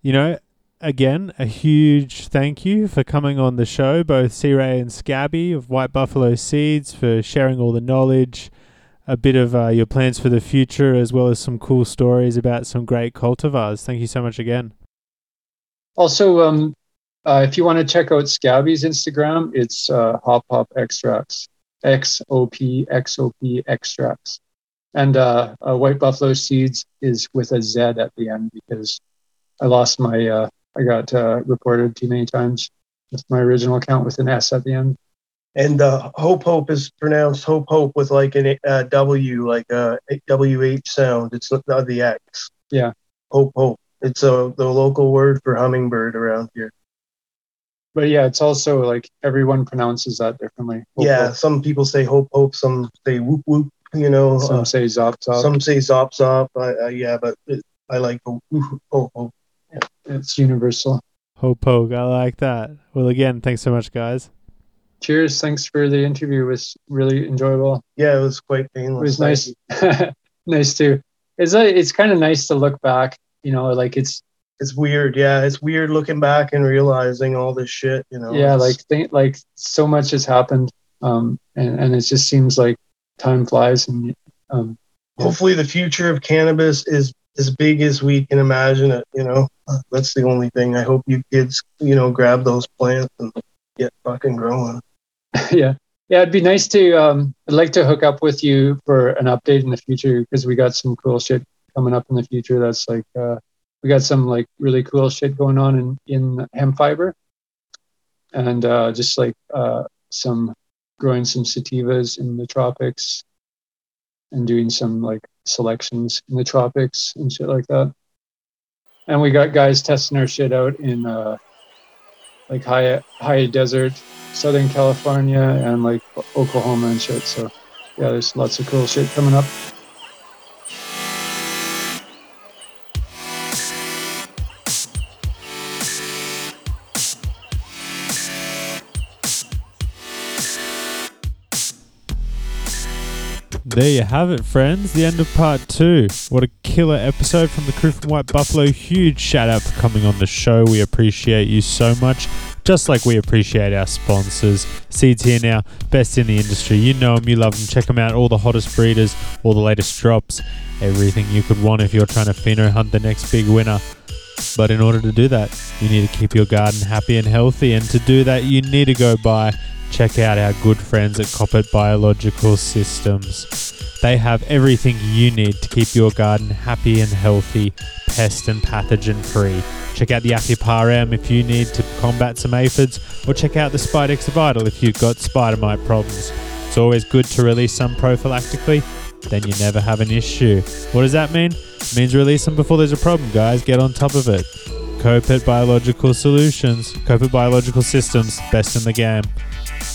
you know, again, a huge thank you for coming on the show, both C Ray and Scabby of White Buffalo Seeds for sharing all the knowledge, a bit of uh, your plans for the future, as well as some cool stories about some great cultivars. Thank you so much again. Also, um, uh, if you want to check out Scabby's Instagram, it's uh, Hop Hop Extracts, X O P X O P Extracts, and uh, uh, White Buffalo Seeds is with a Z at the end because I lost my, uh, I got uh, reported too many times with my original account with an S at the end. And uh, Hope Hope is pronounced Hope Hope with like an uh, W, like a WH sound. It's not the X. Yeah. Hope Hope. It's uh, the local word for hummingbird around here. But yeah, it's also like everyone pronounces that differently. Hope, yeah, hope. some people say Hope Hope, some say Whoop Whoop. You know, Some uh, say Zop Zop. some say Zop Zop. I, I, yeah, but it, I like Hope Hope. Hope. it's universal. Hope poke, I like that. Well, again, thanks so much, guys. Cheers. Thanks for the interview. It was really enjoyable. Yeah, it was quite painless. it was nice nice too it's like it's kind of nice to look back you know like it's It's weird. Yeah, it's weird looking back and realizing all this shit. You know. yeah like think like so much has happened um and and it just seems like time flies and um yeah. hopefully the future of cannabis is as big as we can imagine it you know Uh, that's the only thing i hope you kids you know grab those plants and get fucking growing yeah yeah it'd be nice to um i'd like to hook up with you for an update in the future because we got some cool shit coming up in the future that's like uh we got some like really cool shit going on in in hemp fiber and uh just like uh some growing some sativas in the tropics and doing some like selections in the tropics and shit like that. And we got guys testing our shit out in uh, like high high desert, Southern California, and like Oklahoma and shit. So yeah, there's lots of cool shit coming up. There you have it, friends. The end of part two. What a killer episode from the crew from White Buffalo. Huge shout out for coming on the show. We appreciate you so much. Just like we appreciate our sponsors. Seeds here now, best in the industry. You know them, you love them. Check them out. All the hottest breeders, all the latest drops, everything you could want if you're trying to pheno hunt the next big winner. But in order to do that, you need to keep your garden happy and healthy. And to do that, you need to go by check out our good friends at Koppert Biological Systems. They have everything you need to keep your garden happy and healthy, pest and pathogen free. Check out the Aphipar-M if you need to combat some aphids, or check out the Spidex Vital if you've got spider mite problems. It's always good to release some prophylactically, then you never have an issue. What does that mean? It means release them before there's a problem, guys. Get on top of it. Koppert Biological Solutions, Koppert Biological Systems, best in the game.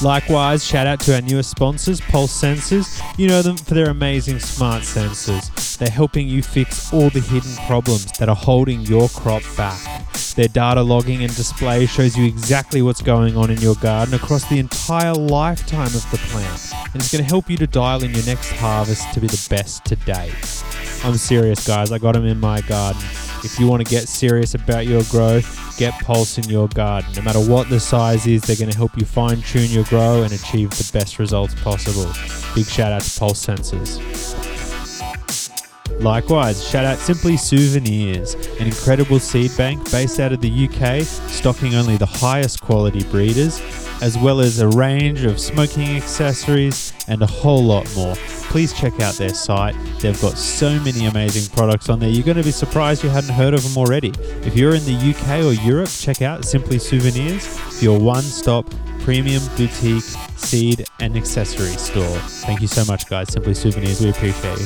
Likewise, shout out to our newest sponsors, Pulse Sensors. You know them for their amazing smart sensors. They're helping you fix all the hidden problems that are holding your crop back. Their data logging and display shows you exactly what's going on in your garden across the entire lifetime of the plant. And it's going to help you to dial in your next harvest to be the best to date. I'm serious, guys. I got them in my garden. If you want to get serious about your growth, get Pulse in your garden. No matter what the size is, they're going to help you fine tune your grow and achieve the best results possible. Big shout out to Pulse Sensors. Likewise, shout out Simply Souvenirs, an incredible seed bank based out of the UK, stocking only the highest quality breeders, as well as a range of smoking accessories and a whole lot more. Please check out their site. They've got so many amazing products on there. You're going to be surprised you hadn't heard of them already. If you're in the UK or Europe, check out Simply Souvenirs your one stop premium boutique seed and accessory store. Thank you so much, guys. Simply Souvenirs, we appreciate you.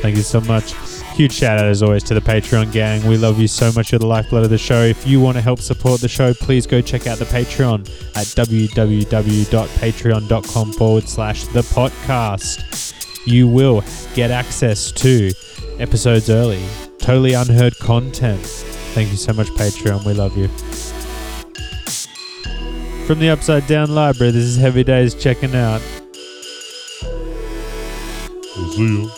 Thank you so much. Huge shout out as always to the Patreon gang. We love you so much. You're the lifeblood of the show. If you want to help support the show, please go check out the Patreon at www.patreon.com forward slash The Pot Cast. You will get access to episodes early, totally unheard content. Thank you so much, Patreon. We love you. From the Upside Down Library, this is Heavy Days checking out. See you.